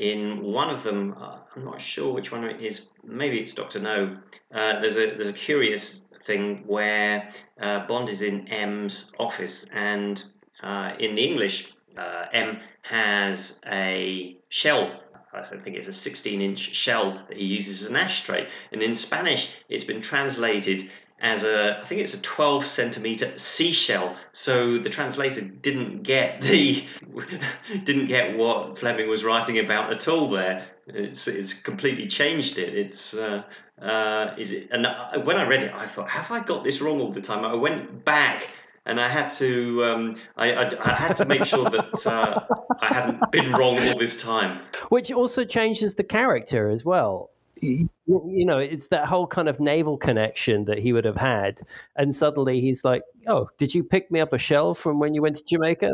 in one of them, uh, I'm not sure which one it is. Maybe it's Doctor No. Uh, there's a there's a curious thing where uh, Bond is in M's office, and uh, in the English, uh, M has a shell. I think it's a 16 inch shell that he uses as an ashtray. And in Spanish, it's been translated as a I think it's a 12 centimeter seashell. So the translator didn't get the <laughs> didn't get what Fleming was writing about at all. There, it's it's completely changed it. It's uh, uh, it, and when I read it, I thought, have I got this wrong all the time? I went back. And I had to, um, I, I, I, had to make sure that uh, I hadn't been wrong all this time. Which also changes the character as well you know, it's that whole kind of naval connection that he would have had. And suddenly he's like, oh, did you pick me up a shell from when you went to Jamaica?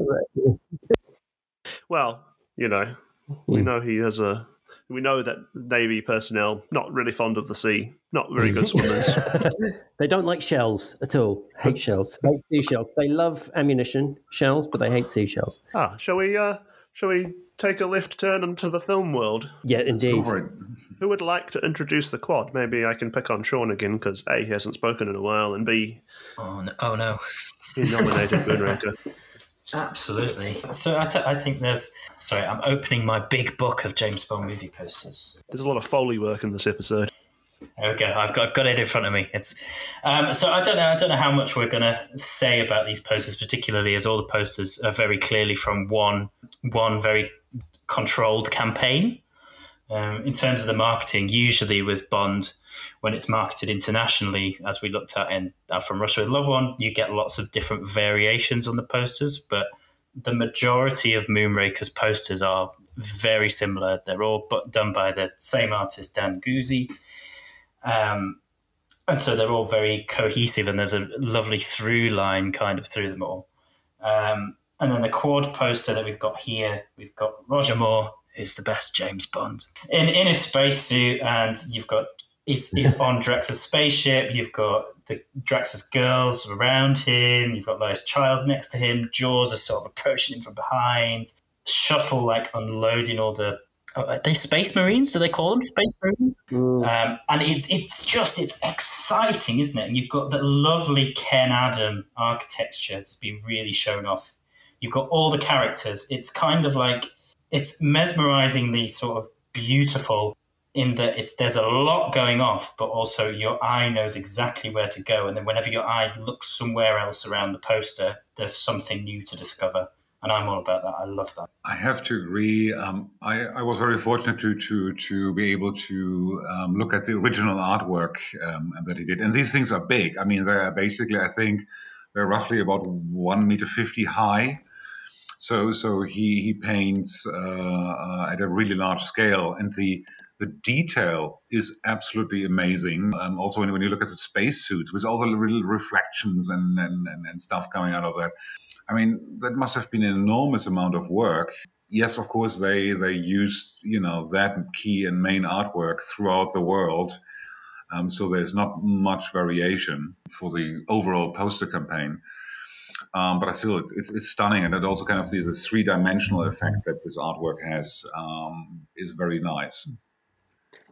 <laughs> well, you know, we hmm. know he has a. We know that Navy personnel not really fond of the sea, not very good swimmers. <laughs> they don't like shells at all. Hate shells. Hate seashells. They love ammunition shells, but they hate seashells. Ah, shall we? Uh, shall we take a left turn into the film world? Yeah, indeed. Who would like to introduce the quad? Maybe I can pick on Sean again because A, he hasn't spoken in a while, and B, oh no, oh, no. he nominated Moonraker. <laughs> Absolutely. So I, th- I think there's. Sorry, I'm opening my big book of James Bond movie posters. There's a lot of foley work in this episode. There we go. I've got I've got it in front of me. It's um, so I don't know I don't know how much we're gonna say about these posters, particularly as all the posters are very clearly from one one very controlled campaign. Um, in terms of the marketing, usually with Bond, when it's marketed internationally, as we looked at in uh, From Russia with Love One, you get lots of different variations on the posters, but the majority of Moonraker's posters are very similar. They're all done by the same artist, Dan Goozee. Um, and so they're all very cohesive, and there's a lovely through line kind of through them all. Um, and then the quad poster that we've got here, we've got Roger Moore, who's the best James Bond in in his spacesuit, and you've got he's, he's <laughs> on Drax's spaceship. You've got the Drax's girls around him. You've got Lois Chiles next to him. Jaws are sort of approaching him from behind. Shuttle like unloading all the. Oh, are they space marines? Do they call them space marines? Mm. Um, and it's it's just it's exciting, isn't it? And you've got that lovely Ken Adam architecture to be really shown off. You've got all the characters. It's kind of like it's mesmerizingly sort of beautiful in that it's, there's a lot going off, but also your eye knows exactly where to go. And then whenever your eye looks somewhere else around the poster, there's something new to discover. And I'm all about that. I love that. I have to agree. Um, I, I, was very fortunate to to to be able to um, look at the original artwork um, that he did. And these things are big. I mean, they're basically, I think, they're roughly about one meter fifty high So so he he paints uh, uh, at a really large scale, and the the detail is absolutely amazing. Um, also, when, when you look at the spacesuits with all the little reflections and, and, and, and stuff coming out of that, I mean, that must have been an enormous amount of work. Yes, of course, they they used you know that key and main artwork throughout the world. Um, so there's not much variation for the overall poster campaign. Um, but I feel it, it's, it's, stunning, and it also kind of the, three dimensional effect that this artwork has um, is very nice.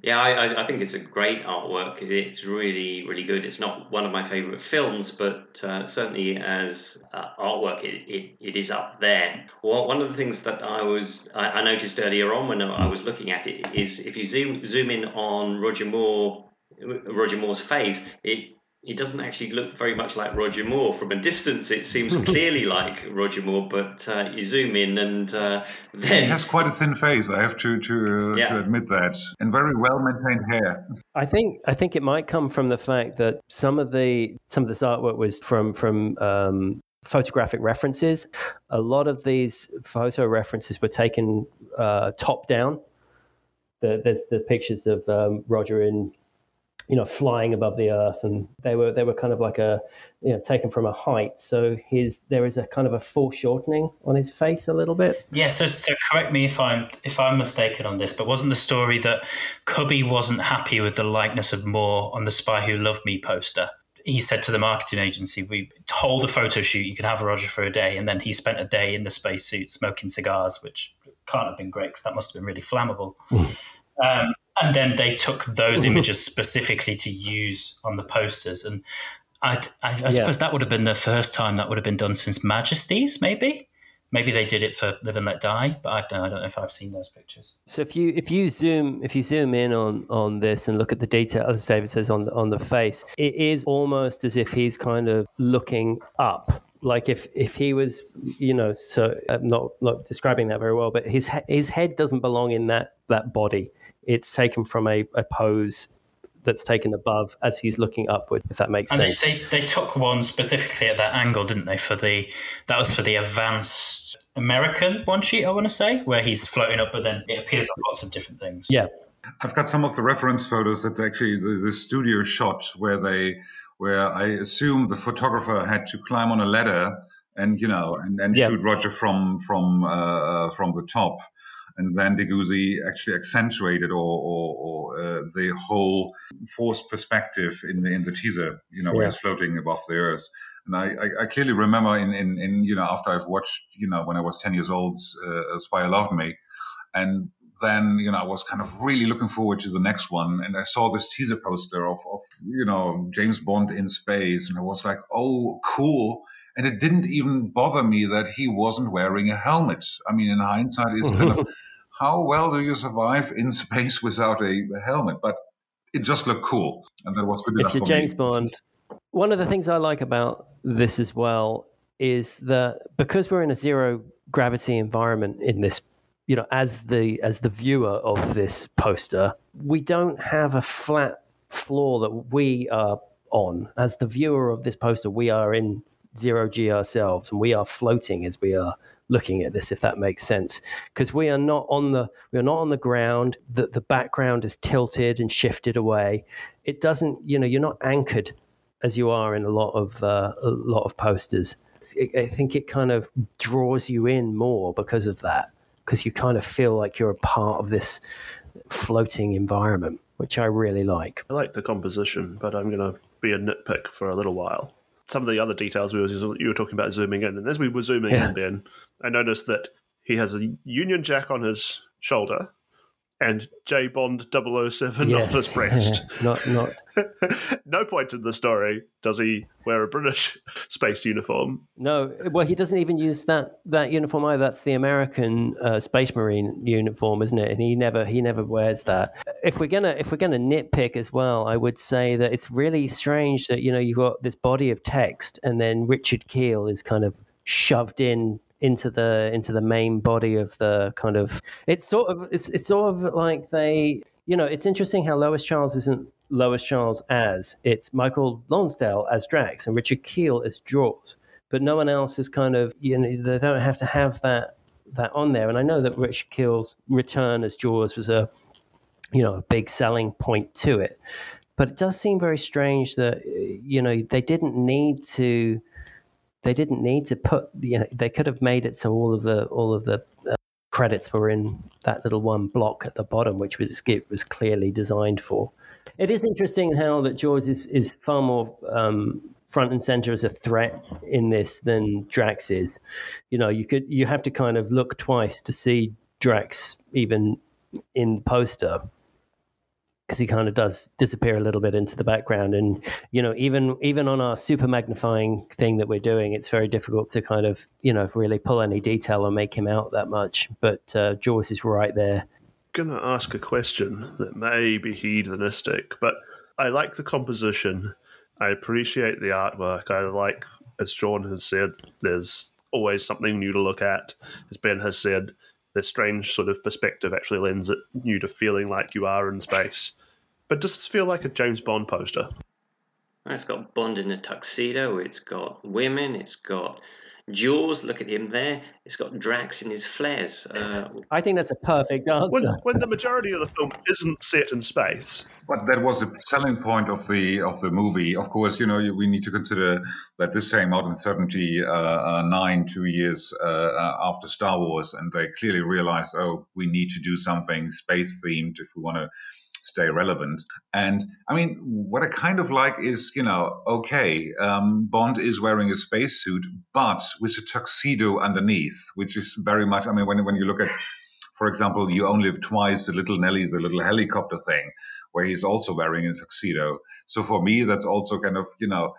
Yeah, I, I, think it's a great artwork. It's really, really good. It's not one of my favorite films, but uh, certainly as uh, artwork, it, it, it is up there. Well, one of the things that I was I, I noticed earlier on when I was looking at it is if you zoom zoom in on Roger Moore Roger Moore's face, it it doesn't actually look very much like Roger Moore. From a distance, it seems <laughs> clearly like Roger Moore, but uh, you zoom in and uh, then. He has quite a thin face, I have to, to, uh, yeah. to admit that, and very well maintained hair. I think I think it might come from the fact that some of the some of this artwork was from from um, photographic references. A lot of these photo references were taken uh, top down. The, there's the pictures of um, Roger in you know, flying above the earth, and they were they were kind of like a, you know, taken from a height. So his there is a kind of a foreshortening on his face a little bit. Yeah. So, so correct me if I'm if I'm mistaken on this, but wasn't the story that Cubby wasn't happy with the likeness of Moore on the Spy Who Loved Me poster? He said to the marketing agency, "We hold a photo shoot. You can have Roger for a day." And then he spent a day in the spacesuit smoking cigars, which can't have been great because that must have been really flammable. <laughs> um, and then they took those <laughs> images specifically to use on the posters. And i I, I yeah. suppose that would have been the first time that would have been done since majesties maybe? Maybe they did it for live and let die but i don't, I don't know if i've seen those pictures. So if you if you zoom if you zoom in on on this and look at the detail as david says on the, on the face it is almost as if he's kind of looking up. Like if if he was you know so i'm not not describing that very well but his his head doesn't belong in that that body it's taken from a, a pose that's taken above as he's looking upward, if that makes and sense. They, they, they, took one specifically at that angle, didn't they? For the that was for the advanced American one sheet, I want to say, where he's floating up, but then it appears on lots of different things. Yeah. I've got some of the reference photos that actually the, the studio shot where they where I assume the photographer had to climb on a ladder and you know and, and yeah. shoot Roger from from uh, uh from the top and then Deguzy actually accentuated or, or, or uh, the whole forced perspective in the in the teaser, you know, yeah. where it's floating above the earth. And I, I, I, clearly remember in, in, in, you know, after I've watched, you know, when I was 10 years old, uh, Spy Loved Me, and then, you know, I was kind of really looking forward to the next one. And I saw this teaser poster of, of, you know, James Bond in space. And I was like, oh, cool. And it didn't even bother me that he wasn't wearing a helmet. I mean, in hindsight, it's kind of <laughs> how well do you survive in space without a, a helmet? But it just looked cool, and that was good enough. If you're James me. Bond, one of the things I like about this as well is that because we're in a zero gravity environment in this you know as the as the viewer of this poster we don't have a flat floor that we are on as the viewer of this poster we are in zero g ourselves and we are floating as we are looking at this, if that makes sense, because we are not on the we are not on the ground. That the background is tilted and shifted away. It doesn't, you know, you're not anchored as you are in a lot of uh, a lot of posters. I think it kind of draws you in more because of that, because you kind of feel like you're a part of this floating environment, which I really like. I like the composition, but I'm going to be a nitpick for a little while some of the other details we were you were talking about zooming in, and as we were zooming yeah. in, Ben, I noticed that he has a Union Jack on his shoulder and J Bond 007 yes. on his breast. <laughs> not, not. <laughs> no point in the story does he wear a British <laughs> space uniform. No, well, he doesn't even use that that uniform either. That's the American uh, Space Marine uniform, isn't it? And he never he never wears that. If we're gonna if we're gonna nitpick as well, I would say that it's really strange that you know you've got this body of text, and then Richard Kiel is kind of shoved in into the into the main body of the kind of it's sort of it's it's sort of like they you know it's interesting how Lois Chiles isn't Lois Chiles as it's Michael Lonsdale as Drax and Richard Kiel as Jaws. but no one else is kind of you know they don't have to have that that on there. And I know that Richard Kiel's return as Jaws was a you know a big selling point to it, but it does seem very strange that you know they didn't need to they didn't need to put you know they could have made it so all of the all of the uh, credits were in that little one block at the bottom, which was it was clearly designed for. It is interesting how that Jaws is, is far more um, front and center as a threat in this than Drax is. You know, you could you have to kind of look twice to see Drax even in the poster because he kind of does disappear a little bit into the background. And you know even even on our super magnifying thing that we're doing it's very difficult to kind of you know really pull any detail or make him out that much. But uh, Jaws is right there gonna ask a question that may be hedonistic but I like the composition I appreciate the artwork I like as Sean has said there's always something new to look at as Ben has said the strange sort of perspective actually lends it you to feeling like you are in space. But does this feel like a James Bond poster? It's got Bond in a tuxedo, it's got women, it's got Jaws, look at him there. It's got Drax in his flares. Uh, I think that's a perfect answer. When, when, the majority of the film isn't set in space. But that was a selling point of the of the movie. Of course, you know we need to consider that this came out in '79, two years uh, uh, after Star Wars, and they clearly realized, oh, we need to do something space themed if we want to stay relevant. And I mean, what I kind of like is, you know, okay, um, Bond is wearing a spacesuit, but with a tuxedo underneath, which is very much, I mean, when, when you look at, for example, You Only Live Twice, the little Nellie, the little helicopter thing, where he's also wearing a tuxedo. So for me, that's also kind of, you know,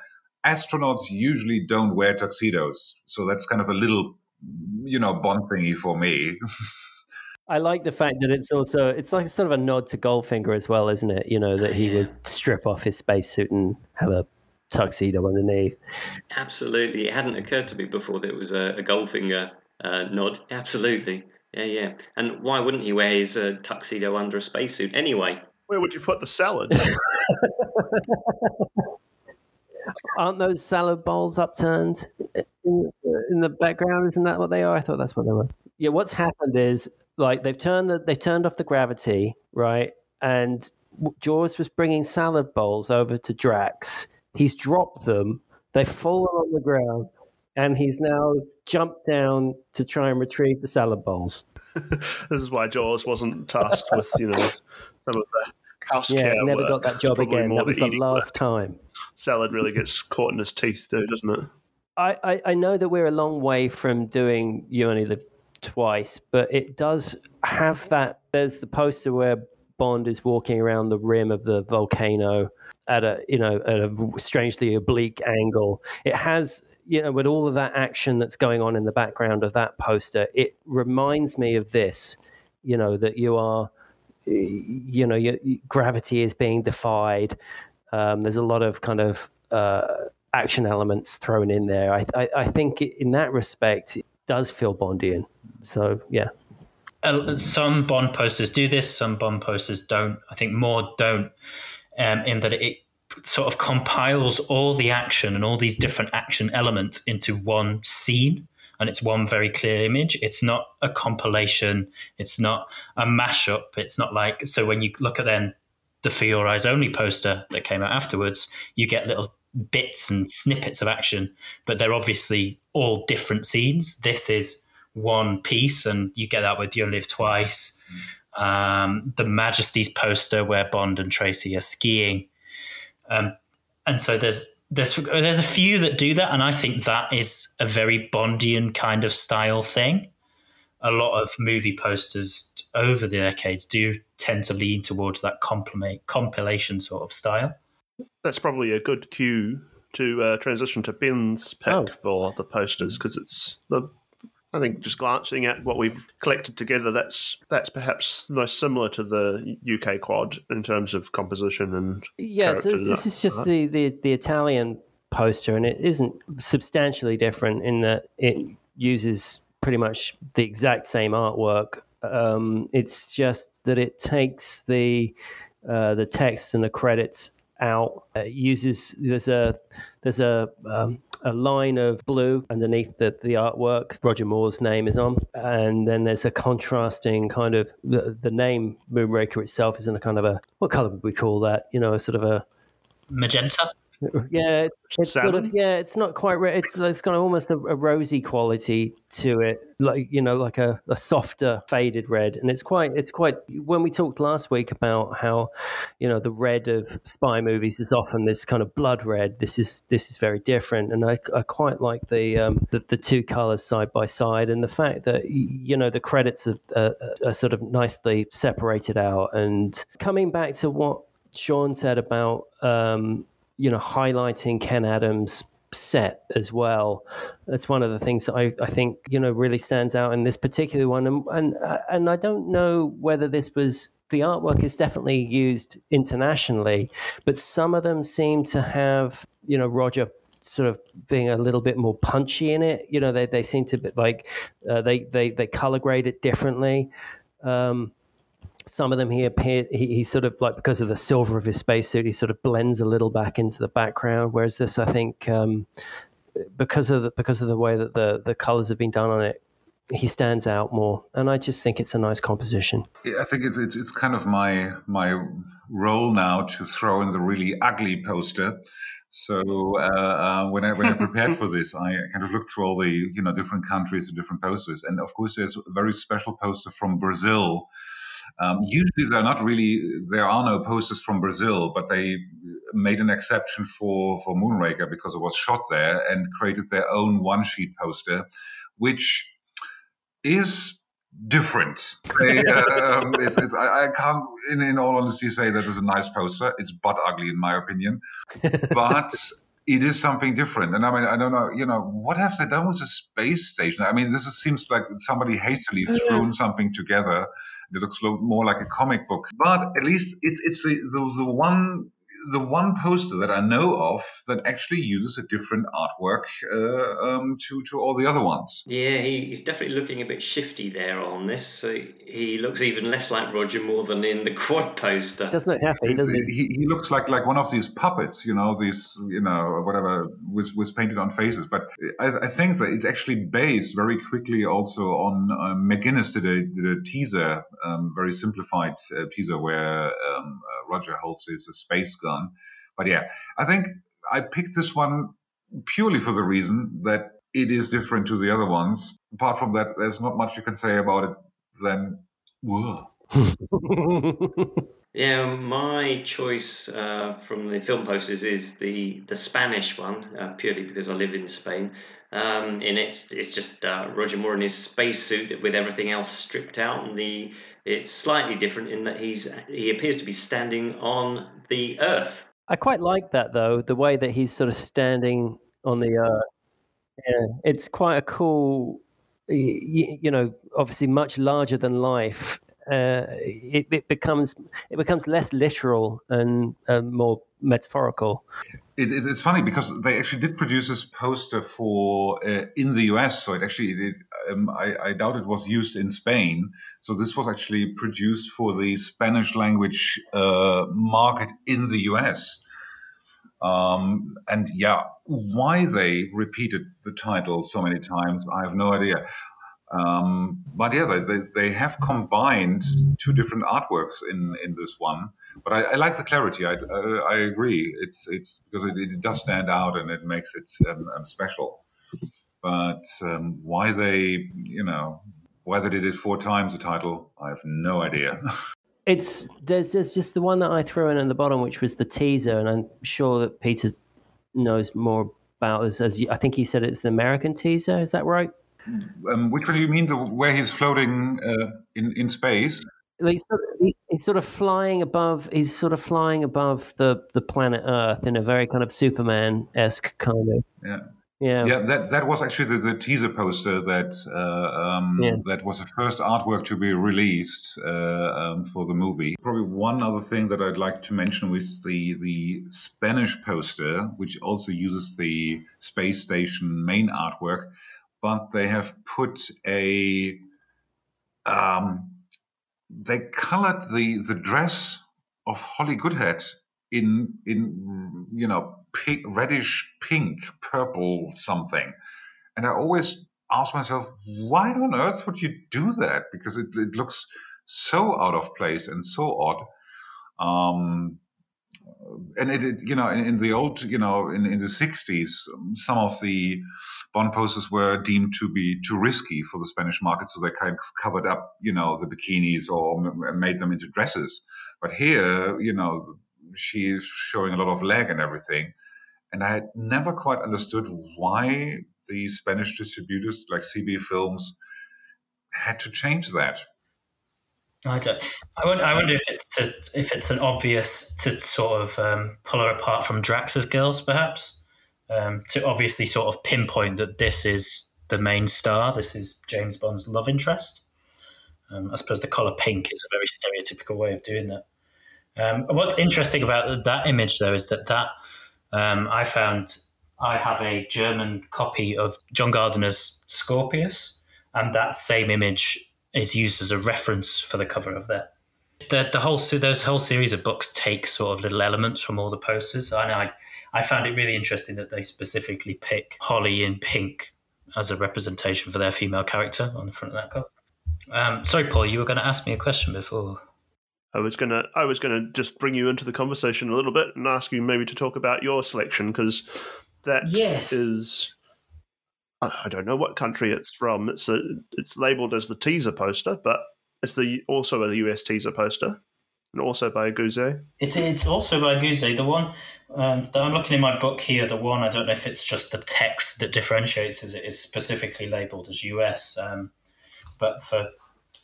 astronauts usually don't wear tuxedos. So that's kind of a little, you know, Bond thingy for me. <laughs> I like the fact that it's also it's like sort of a nod to Goldfinger as well, isn't it? You know that he would strip off his spacesuit and have a tuxedo underneath. Absolutely, it hadn't occurred to me before that it was a, a Goldfinger uh, nod. Absolutely, yeah, yeah. And why wouldn't he wear his uh, tuxedo under a spacesuit anyway? Where would you put the salad? <laughs> Aren't those salad bowls upturned in, in the background? Isn't that what they are? I thought that's what they were. Yeah, what's happened is like they've turned the, they've turned off the gravity, right? And Jaws was bringing salad bowls over to Drax. He's dropped them. They've fallen on the ground, and he's now jumped down to try and retrieve the salad bowls. <laughs> this is why Jaws wasn't tasked with you know some of the house yeah, care. never work. got that job again. That was the last work. time. Salad really gets caught in his teeth, too, doesn't it? I, I, I know that we're a long way from doing You Only Live twice, but it does have that. There's the poster where Bond is walking around the rim of the volcano at a you know at a strangely oblique angle. It has you know with all of that action that's going on in the background of that poster. It reminds me of this. You know that you are you know your, gravity is being defied. Um, there's a lot of kind of uh, action elements thrown in there. I, I, I think in that respect, does feel Bondian. So yeah. Uh, some Bond posters do this. Some Bond posters don't. I think more don't. Um, in that it sort of compiles all the action and all these different action elements into one scene and it's one very clear image. It's not a compilation. It's not a mashup. It's not like so when you look at then the For Your Eyes Only poster that came out afterwards, you get little bits and snippets of action, but they're obviously all different scenes. This is one piece, and you get that with You Live Twice. Um, the Majesty's poster where Bond and Tracy are skiing, um, and so there's there's there's a few that do that, and I think that is a very Bondian kind of style thing. A lot of movie posters over the decades do tend to lean towards that compilation sort of style. That's probably a good cue to uh, transition to Ben's pick oh. for the posters because it's the I think just glancing at what we've collected together, that's that's perhaps most similar to the UK quad in terms of composition and yeah. So this is just the, the the Italian poster, and it isn't substantially different in that it uses pretty much the exact same artwork. Um, it's just that it takes the uh, the text and the credits out. It uses there's a there's a um, a line of blue underneath the, the artwork. Roger Moore's name is on, and then there's a contrasting kind of the, the name Moonraker itself is in a kind of a what color would we call that? You know, sort of a magenta. Yeah, it's, it's sort of yeah, it's not quite. It's it's got almost a, a, rosy quality to it, like you know, like a, a softer faded red, and it's quite it's quite. When we talked last week about how, you know, the red of spy movies is often this kind of blood red. This is this is very different, and I, I quite like the, um, the the two colors side by side, and the fact that you know the credits are, uh, are sort of nicely separated out. And coming back to what Sean said about. Um, you know, highlighting Ken Adams' set as well. That's one of the things that I, I think you know really stands out in this particular one, and and and I don't know whether this was the artwork is definitely used internationally, but some of them seem to have you know Roger sort of being a little bit more punchy in it. You know, they, they seem to be like uh, they they they color grade it differently. Um, some of them he appeared he, he, sort of like because of the silver of his spacesuit he sort of blends a little back into the background whereas this i think um, because of the because of the way that the the colors have been done on it he stands out more. And i just think it's a nice composition. Yeah, i think it's, it's, it's kind of my my role now to throw in the really ugly poster. So uh, uh, when I when I <laughs> prepared for this, I kind of looked through all the you know different countries and different posters, and of course there's a very special poster from Brazil, um, usually, they're not really. There are no posters from Brazil, but they made an exception for for Moonraker because it was shot there and created their own one sheet poster, which is different. They, <laughs> um, it's, it's, I, I, can't, in, in all honesty, say that is a nice poster. It's butt ugly, in my opinion, but <laughs> it is something different. And I mean, I don't know, you know, what have they done with the space station? I mean, this is, seems like somebody hastily thrown something together it looks more like a comic book, but at least it's it's the, the, the one the one poster that I know of that actually uses a different artwork uh, um, to to all the other ones. Yeah, he, he's definitely looking a bit shifty there on this. So he looks even less like Roger Moore than in the <laughs> quad poster. Doesn't it happy, doesn't he? he? He looks like like one of these puppets, you know, these you know whatever was was painted on faces. But I, I think that it's actually based very quickly also on um, McGuinness did a, did a teaser, um, very simplified uh, teaser where um, uh, Roger holds his space gun on. But yeah, I think I picked this one purely for the reason that it is different to the other ones. Apart from that, there's not much you can say about it than whoa. <laughs> yeah, my choice uh, from the film posters is the the Spanish one, uh, purely because I live in Spain. Um, and it's it's just uh, Roger Moore in his spacesuit with everything else stripped out, and the it's slightly different in that he's he appears to be standing on the Earth. I quite like that though, the way that he's sort of standing on the Earth. Yeah, it's quite a cool, you, you know, obviously much larger than life uh, it, it, becomes it becomes less literal and uh, more metaphorical. It, it's funny because they actually did produce this poster for uh, in the US, so it actually um, I, I, doubt it was used in Spain. So this was actually produced for the Spanish language uh, market in the US. Um, and yeah, why they repeated the title so many times, I have no idea. Um, but yeah, they, they, have combined two different artworks in, in this one. But I, I like the clarity. I, I, I, agree. It's it's because it, it, does stand out and it makes it um, um, special. But um, why they you know why they did it four times the title, I have no idea. <laughs> It's there's there's just the one that I threw in at the bottom, which was the teaser, and I'm sure that Peter knows more about this. As you, I think he said it's an American teaser. Is that right? Um, which one do you mean? The, where he's floating uh, in in space? He's sort, of, he's sort of flying above. He's sort of flying above the, the planet Earth in a very kind of Superman esque kind of. Yeah. Yeah. yeah, that, that was actually the, the teaser poster that uh, um, yeah. that was the first artwork to be released uh, um, for the movie. Probably one other thing that I'd like to mention with the the Spanish poster, which also uses the space station main artwork, but they have put a um, they colored the the dress of Holly Goodhead in in you know pink, reddish pink, purple something, and I always ask myself, why on earth would you do that? Because it, it looks so out of place and so odd. Um, and it, it, you know, in, in, the old, you know, in, in the 60s, some of the Bond posters were deemed to be too risky for the Spanish market, so they kind of covered up, you know, the bikinis or made them into dresses. But here, you know, she's showing a lot of leg and everything. And I had never quite understood why the Spanish distributors like CB Films had to change that. I don't. I wonder, I wonder if it's to if it's an obvious to sort of um, pull her apart from Drax's girls, perhaps um, to obviously sort of pinpoint that this is the main star. This is James Bond's love interest. Um, I suppose the color pink is a very stereotypical way of doing that. Um, what's interesting about that image, though, is that that um, I found I have a German copy of John Gardner's Scorpius, and that same image is used as a reference for the cover of that. The, the whole those whole series of books take sort of little elements from all the posters. And I I found it really interesting that they specifically pick Holly in pink as a representation for their female character on the front of that cover. Um, sorry, Paul, you were going to ask me a question before. I was gonna I was gonna just bring you into the conversation a little bit and ask you maybe to talk about your selection because that yes. is I don't know what country it's from. It's a, it's labeled as the teaser poster, but it's the also a US teaser poster, and also by Goozee. It, it's also by Goozee. The one um, that I'm looking in my book here, the one I don't know if it's just the text that differentiates it is specifically labeled as US. Um, but for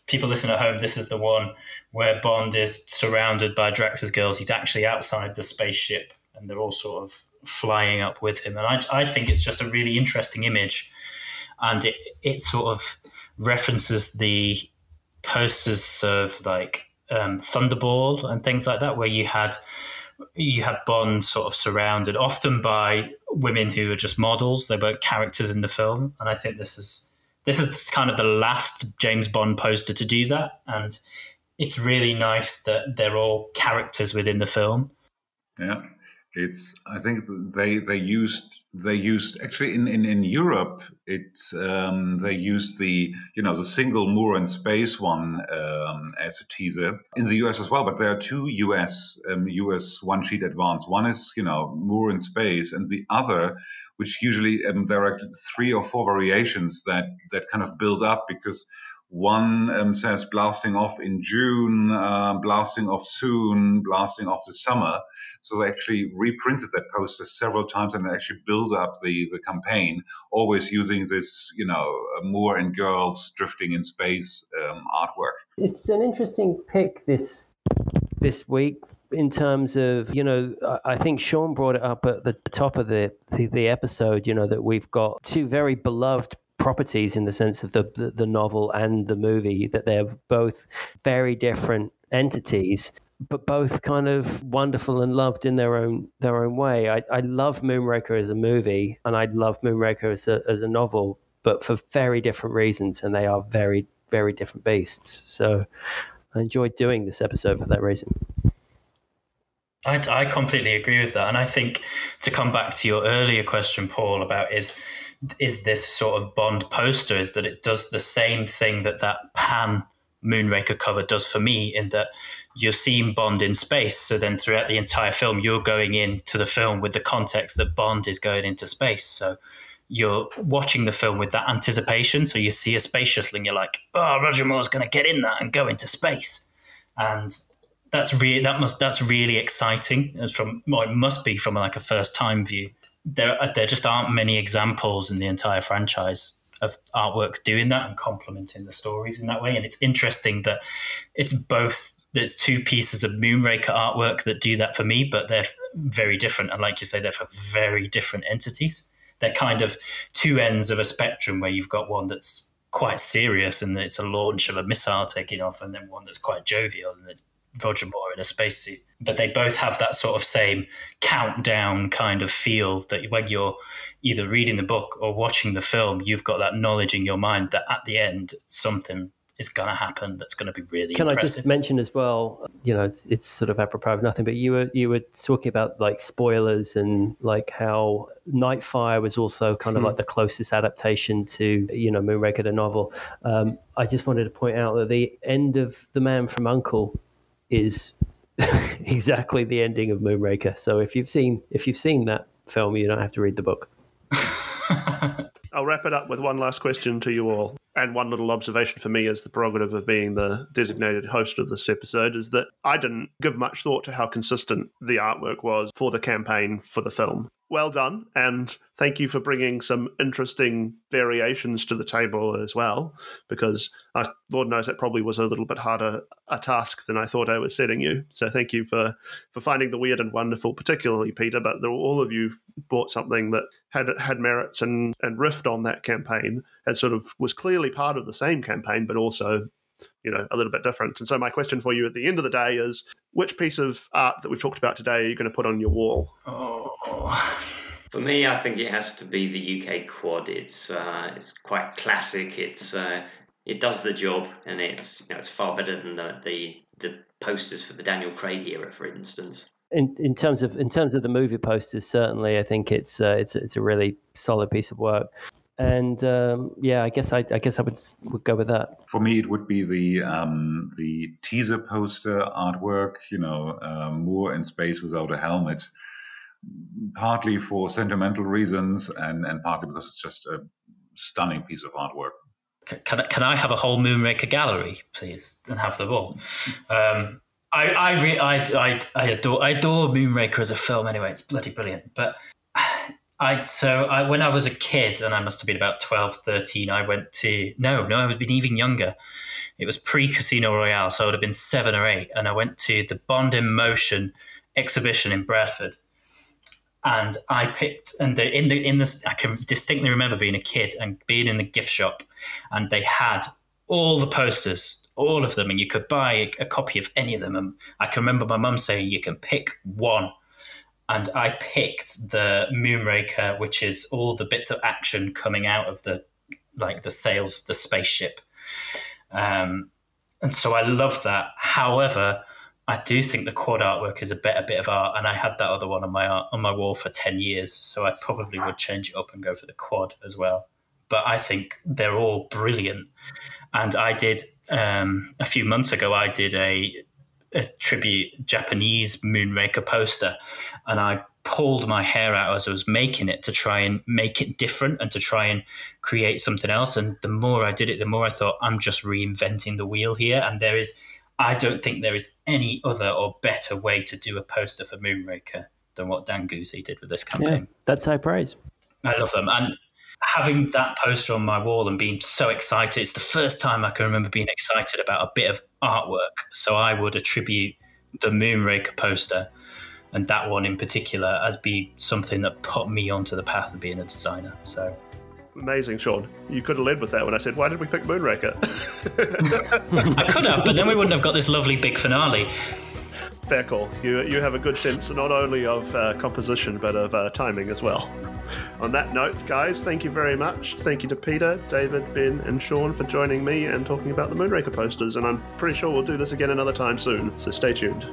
people listening at home, this is the one where Bond is surrounded by Drax's girls. He's actually outside the spaceship, and they're all sort of flying up with him. And I, I think it's just a really interesting image. And it, it sort of references the posters of like um, Thunderball and things like that, where you had you had Bond sort of surrounded often by women who are just models. They weren't characters in the film, and I think this is this is kind of the last James Bond poster to do that, and it's really nice that they're all characters within the film. Yeah, it's I think they they used they used actually in in, in Europe it um, they used the you know the single Moore in space one um, as a teaser in the US as well. But there are two US um, US one sheet advance. One is you know Moore in space, and the other which usually um, there are three or four variations that that kind of build up because one um, says blasting off in June, uh, blasting off soon, blasting off the summer. So they actually reprinted that poster several times and actually built up the, the campaign, always using this, you know, Moore and girls drifting in space um, artwork. It's an interesting pick this this week in terms of you know I think Sean brought it up at the top of the, the, the episode you know that we've got two very beloved properties in the sense of the, the, the novel and the movie that they're both very different entities but both kind of wonderful and loved in their own their own way. I, I love Moonraker as a movie, and I love Moonraker as a as a novel, but for very different reasons, and they are very very different beasts. So I enjoyed doing this episode for that reason. I, I completely agree with that, and I think to come back to your earlier question, Paul, about is is this sort of Bond poster is that it does the same thing that that Pan Moonraker cover does for me in that you're seeing Bond in space. So then throughout the entire film, you're going into the film with the context that Bond is going into space. So you're watching the film with that anticipation. So you see a space shuttle and you're like, oh, Roger Moore's going to get in that and go into space. And that's really that must that's really exciting as from well, it must be from like a first time view there uh, there just aren't many examples in the entire franchise of artwork doing that and complementing the stories in that way. And it's interesting that it's both there's two pieces of Moonraker artwork that do that for me, but they're very different. And like you say, they're for very different entities. They're kind of two ends of a spectrum where you've got one that's quite serious and it's a launch of a missile taking off, and then one that's quite jovial and it's Roger Moore in a spacesuit but they both have that sort of same countdown kind of feel that when you're either reading the book or watching the film, you've got that knowledge in your mind that at the end something is going to happen that's going to be really Can I just mention as well? You know, it's, it's sort of apropos of nothing, but you were you were talking about like spoilers and like how Nightfire was also kind of like the closest adaptation to you know Moonraker the novel. Um, I just wanted to point out that the end of The Man from Uncle is <laughs> exactly the ending of Moonraker. So if you've seen if you've seen that film, you don't have to read the book. <laughs> I'll wrap it up with one last question to you all. And one little observation for me as the prerogative of being the designated host of this episode is that I didn't give much thought to how consistent the artwork was for the campaign for the film. Well done, and thank you for bringing some interesting variations to the table as well, because uh, Lord knows that probably was a little bit harder a task than I thought I was setting you. So thank you for for finding the weird and wonderful, particularly Peter. But all of you brought something that had had merits and and riffed on that campaign and sort of was clearly part of the same campaign, but also you know a little bit different. And so my question for you at the end of the day is, which piece of art that we've talked about today are you going to put on your wall? Oh. For me, I think it has to be the UK quad. It's uh, it's quite classic. It's uh, it does the job, and it's you know it's far better than the the, the posters for the Daniel Craig era, for instance. In, in terms of in terms of the movie posters, certainly, I think it's uh, it's it's a really solid piece of work. And um, yeah, I guess I, I guess I would would go with that. For me, it would be the um, the teaser poster artwork. You know, uh, Moore in space without a helmet. Partly for sentimental reasons, and and partly because it's just a stunning piece of artwork. Can, I- can I have a whole Moonraker gallery, please, and have them all? Um, I I, re- I I I adore I adore Moonraker as a film. Anyway, it's bloody brilliant. But I so I when I was a kid, and I must have been about 12, 13, I went to no no I would have been even younger. It was pre Casino Royale, so I would have been seven or eight, and I went to the Bond in Motion exhibition in Bradford. And I picked and the, in the in this I can distinctly remember being a kid and being in the gift shop and they had all the posters all of them and you could buy a, a copy of any of them. And I can remember my mum saying you can pick one and I picked the Moonraker which is all the bits of action coming out of the like the sails of the spaceship um, and so I love that however I do think the quad artwork is a better bit of art, and I had that other one on my art, on my wall for ten years, so I probably would change it up and go for the quad as well. But I think they're all brilliant, and I did um, a few months ago. I did a, a tribute Japanese Moonraker poster, and I pulled my hair out as I was making it to try and make it different and to try and create something else. And the more I did it, the more I thought I'm just reinventing the wheel here, and there is I don't think there is any other or better way to do a poster for Moonraker than what Dan Goozee did with this Yeah, campaign. that's high praise. I love them. And having that poster on my wall and being so excited, it's the first time I can remember being excited about a bit of artwork. So I would attribute the Moonraker poster and that one in particular as being something that put me onto the path of being a designer. So Amazing, Sean. You could have led with that when I said, "Why did we pick Moonraker?" <laughs> I could have, but then we wouldn't have got this lovely big finale. Call. You you have a good sense not only of uh, composition but of uh, timing as well. <laughs> On that note, guys, thank you very much. Thank you to Peter, David, Ben, and Sean for joining me and talking about the Moonraker posters. And I'm pretty sure we'll do this again another time soon. So stay tuned.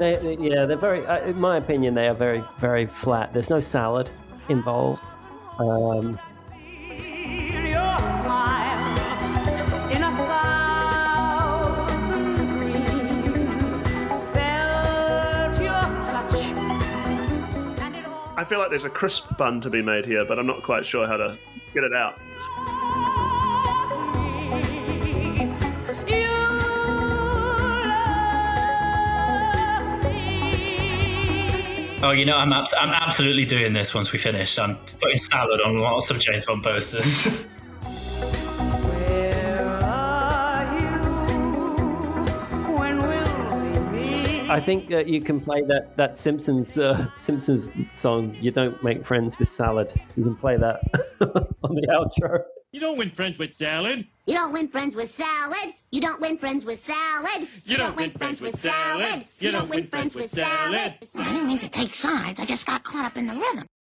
They, they- yeah, they're very. Uh, in my opinion, they are very, very flat. There's no salad involved. Um, feel your smile in a thousand dreams. Felt your touch, and it all. I feel like there's a crisp bun to be made here, but I'm not quite sure how to get it out. Oh, you know, I'm abs- I'm absolutely doing this once we finish. I'm putting salad on lots of James Bond posters. <laughs> I think that you can play that that Simpsons uh, Simpsons song. You don't make friends with salad. You can play that <laughs> on the outro. You don't win friends with salad. You don't win friends with salad. You don't win friends with salad. You don't win friends with salad. You don't win friends with salad. I didn't mean to take sides. I just got caught up in the rhythm.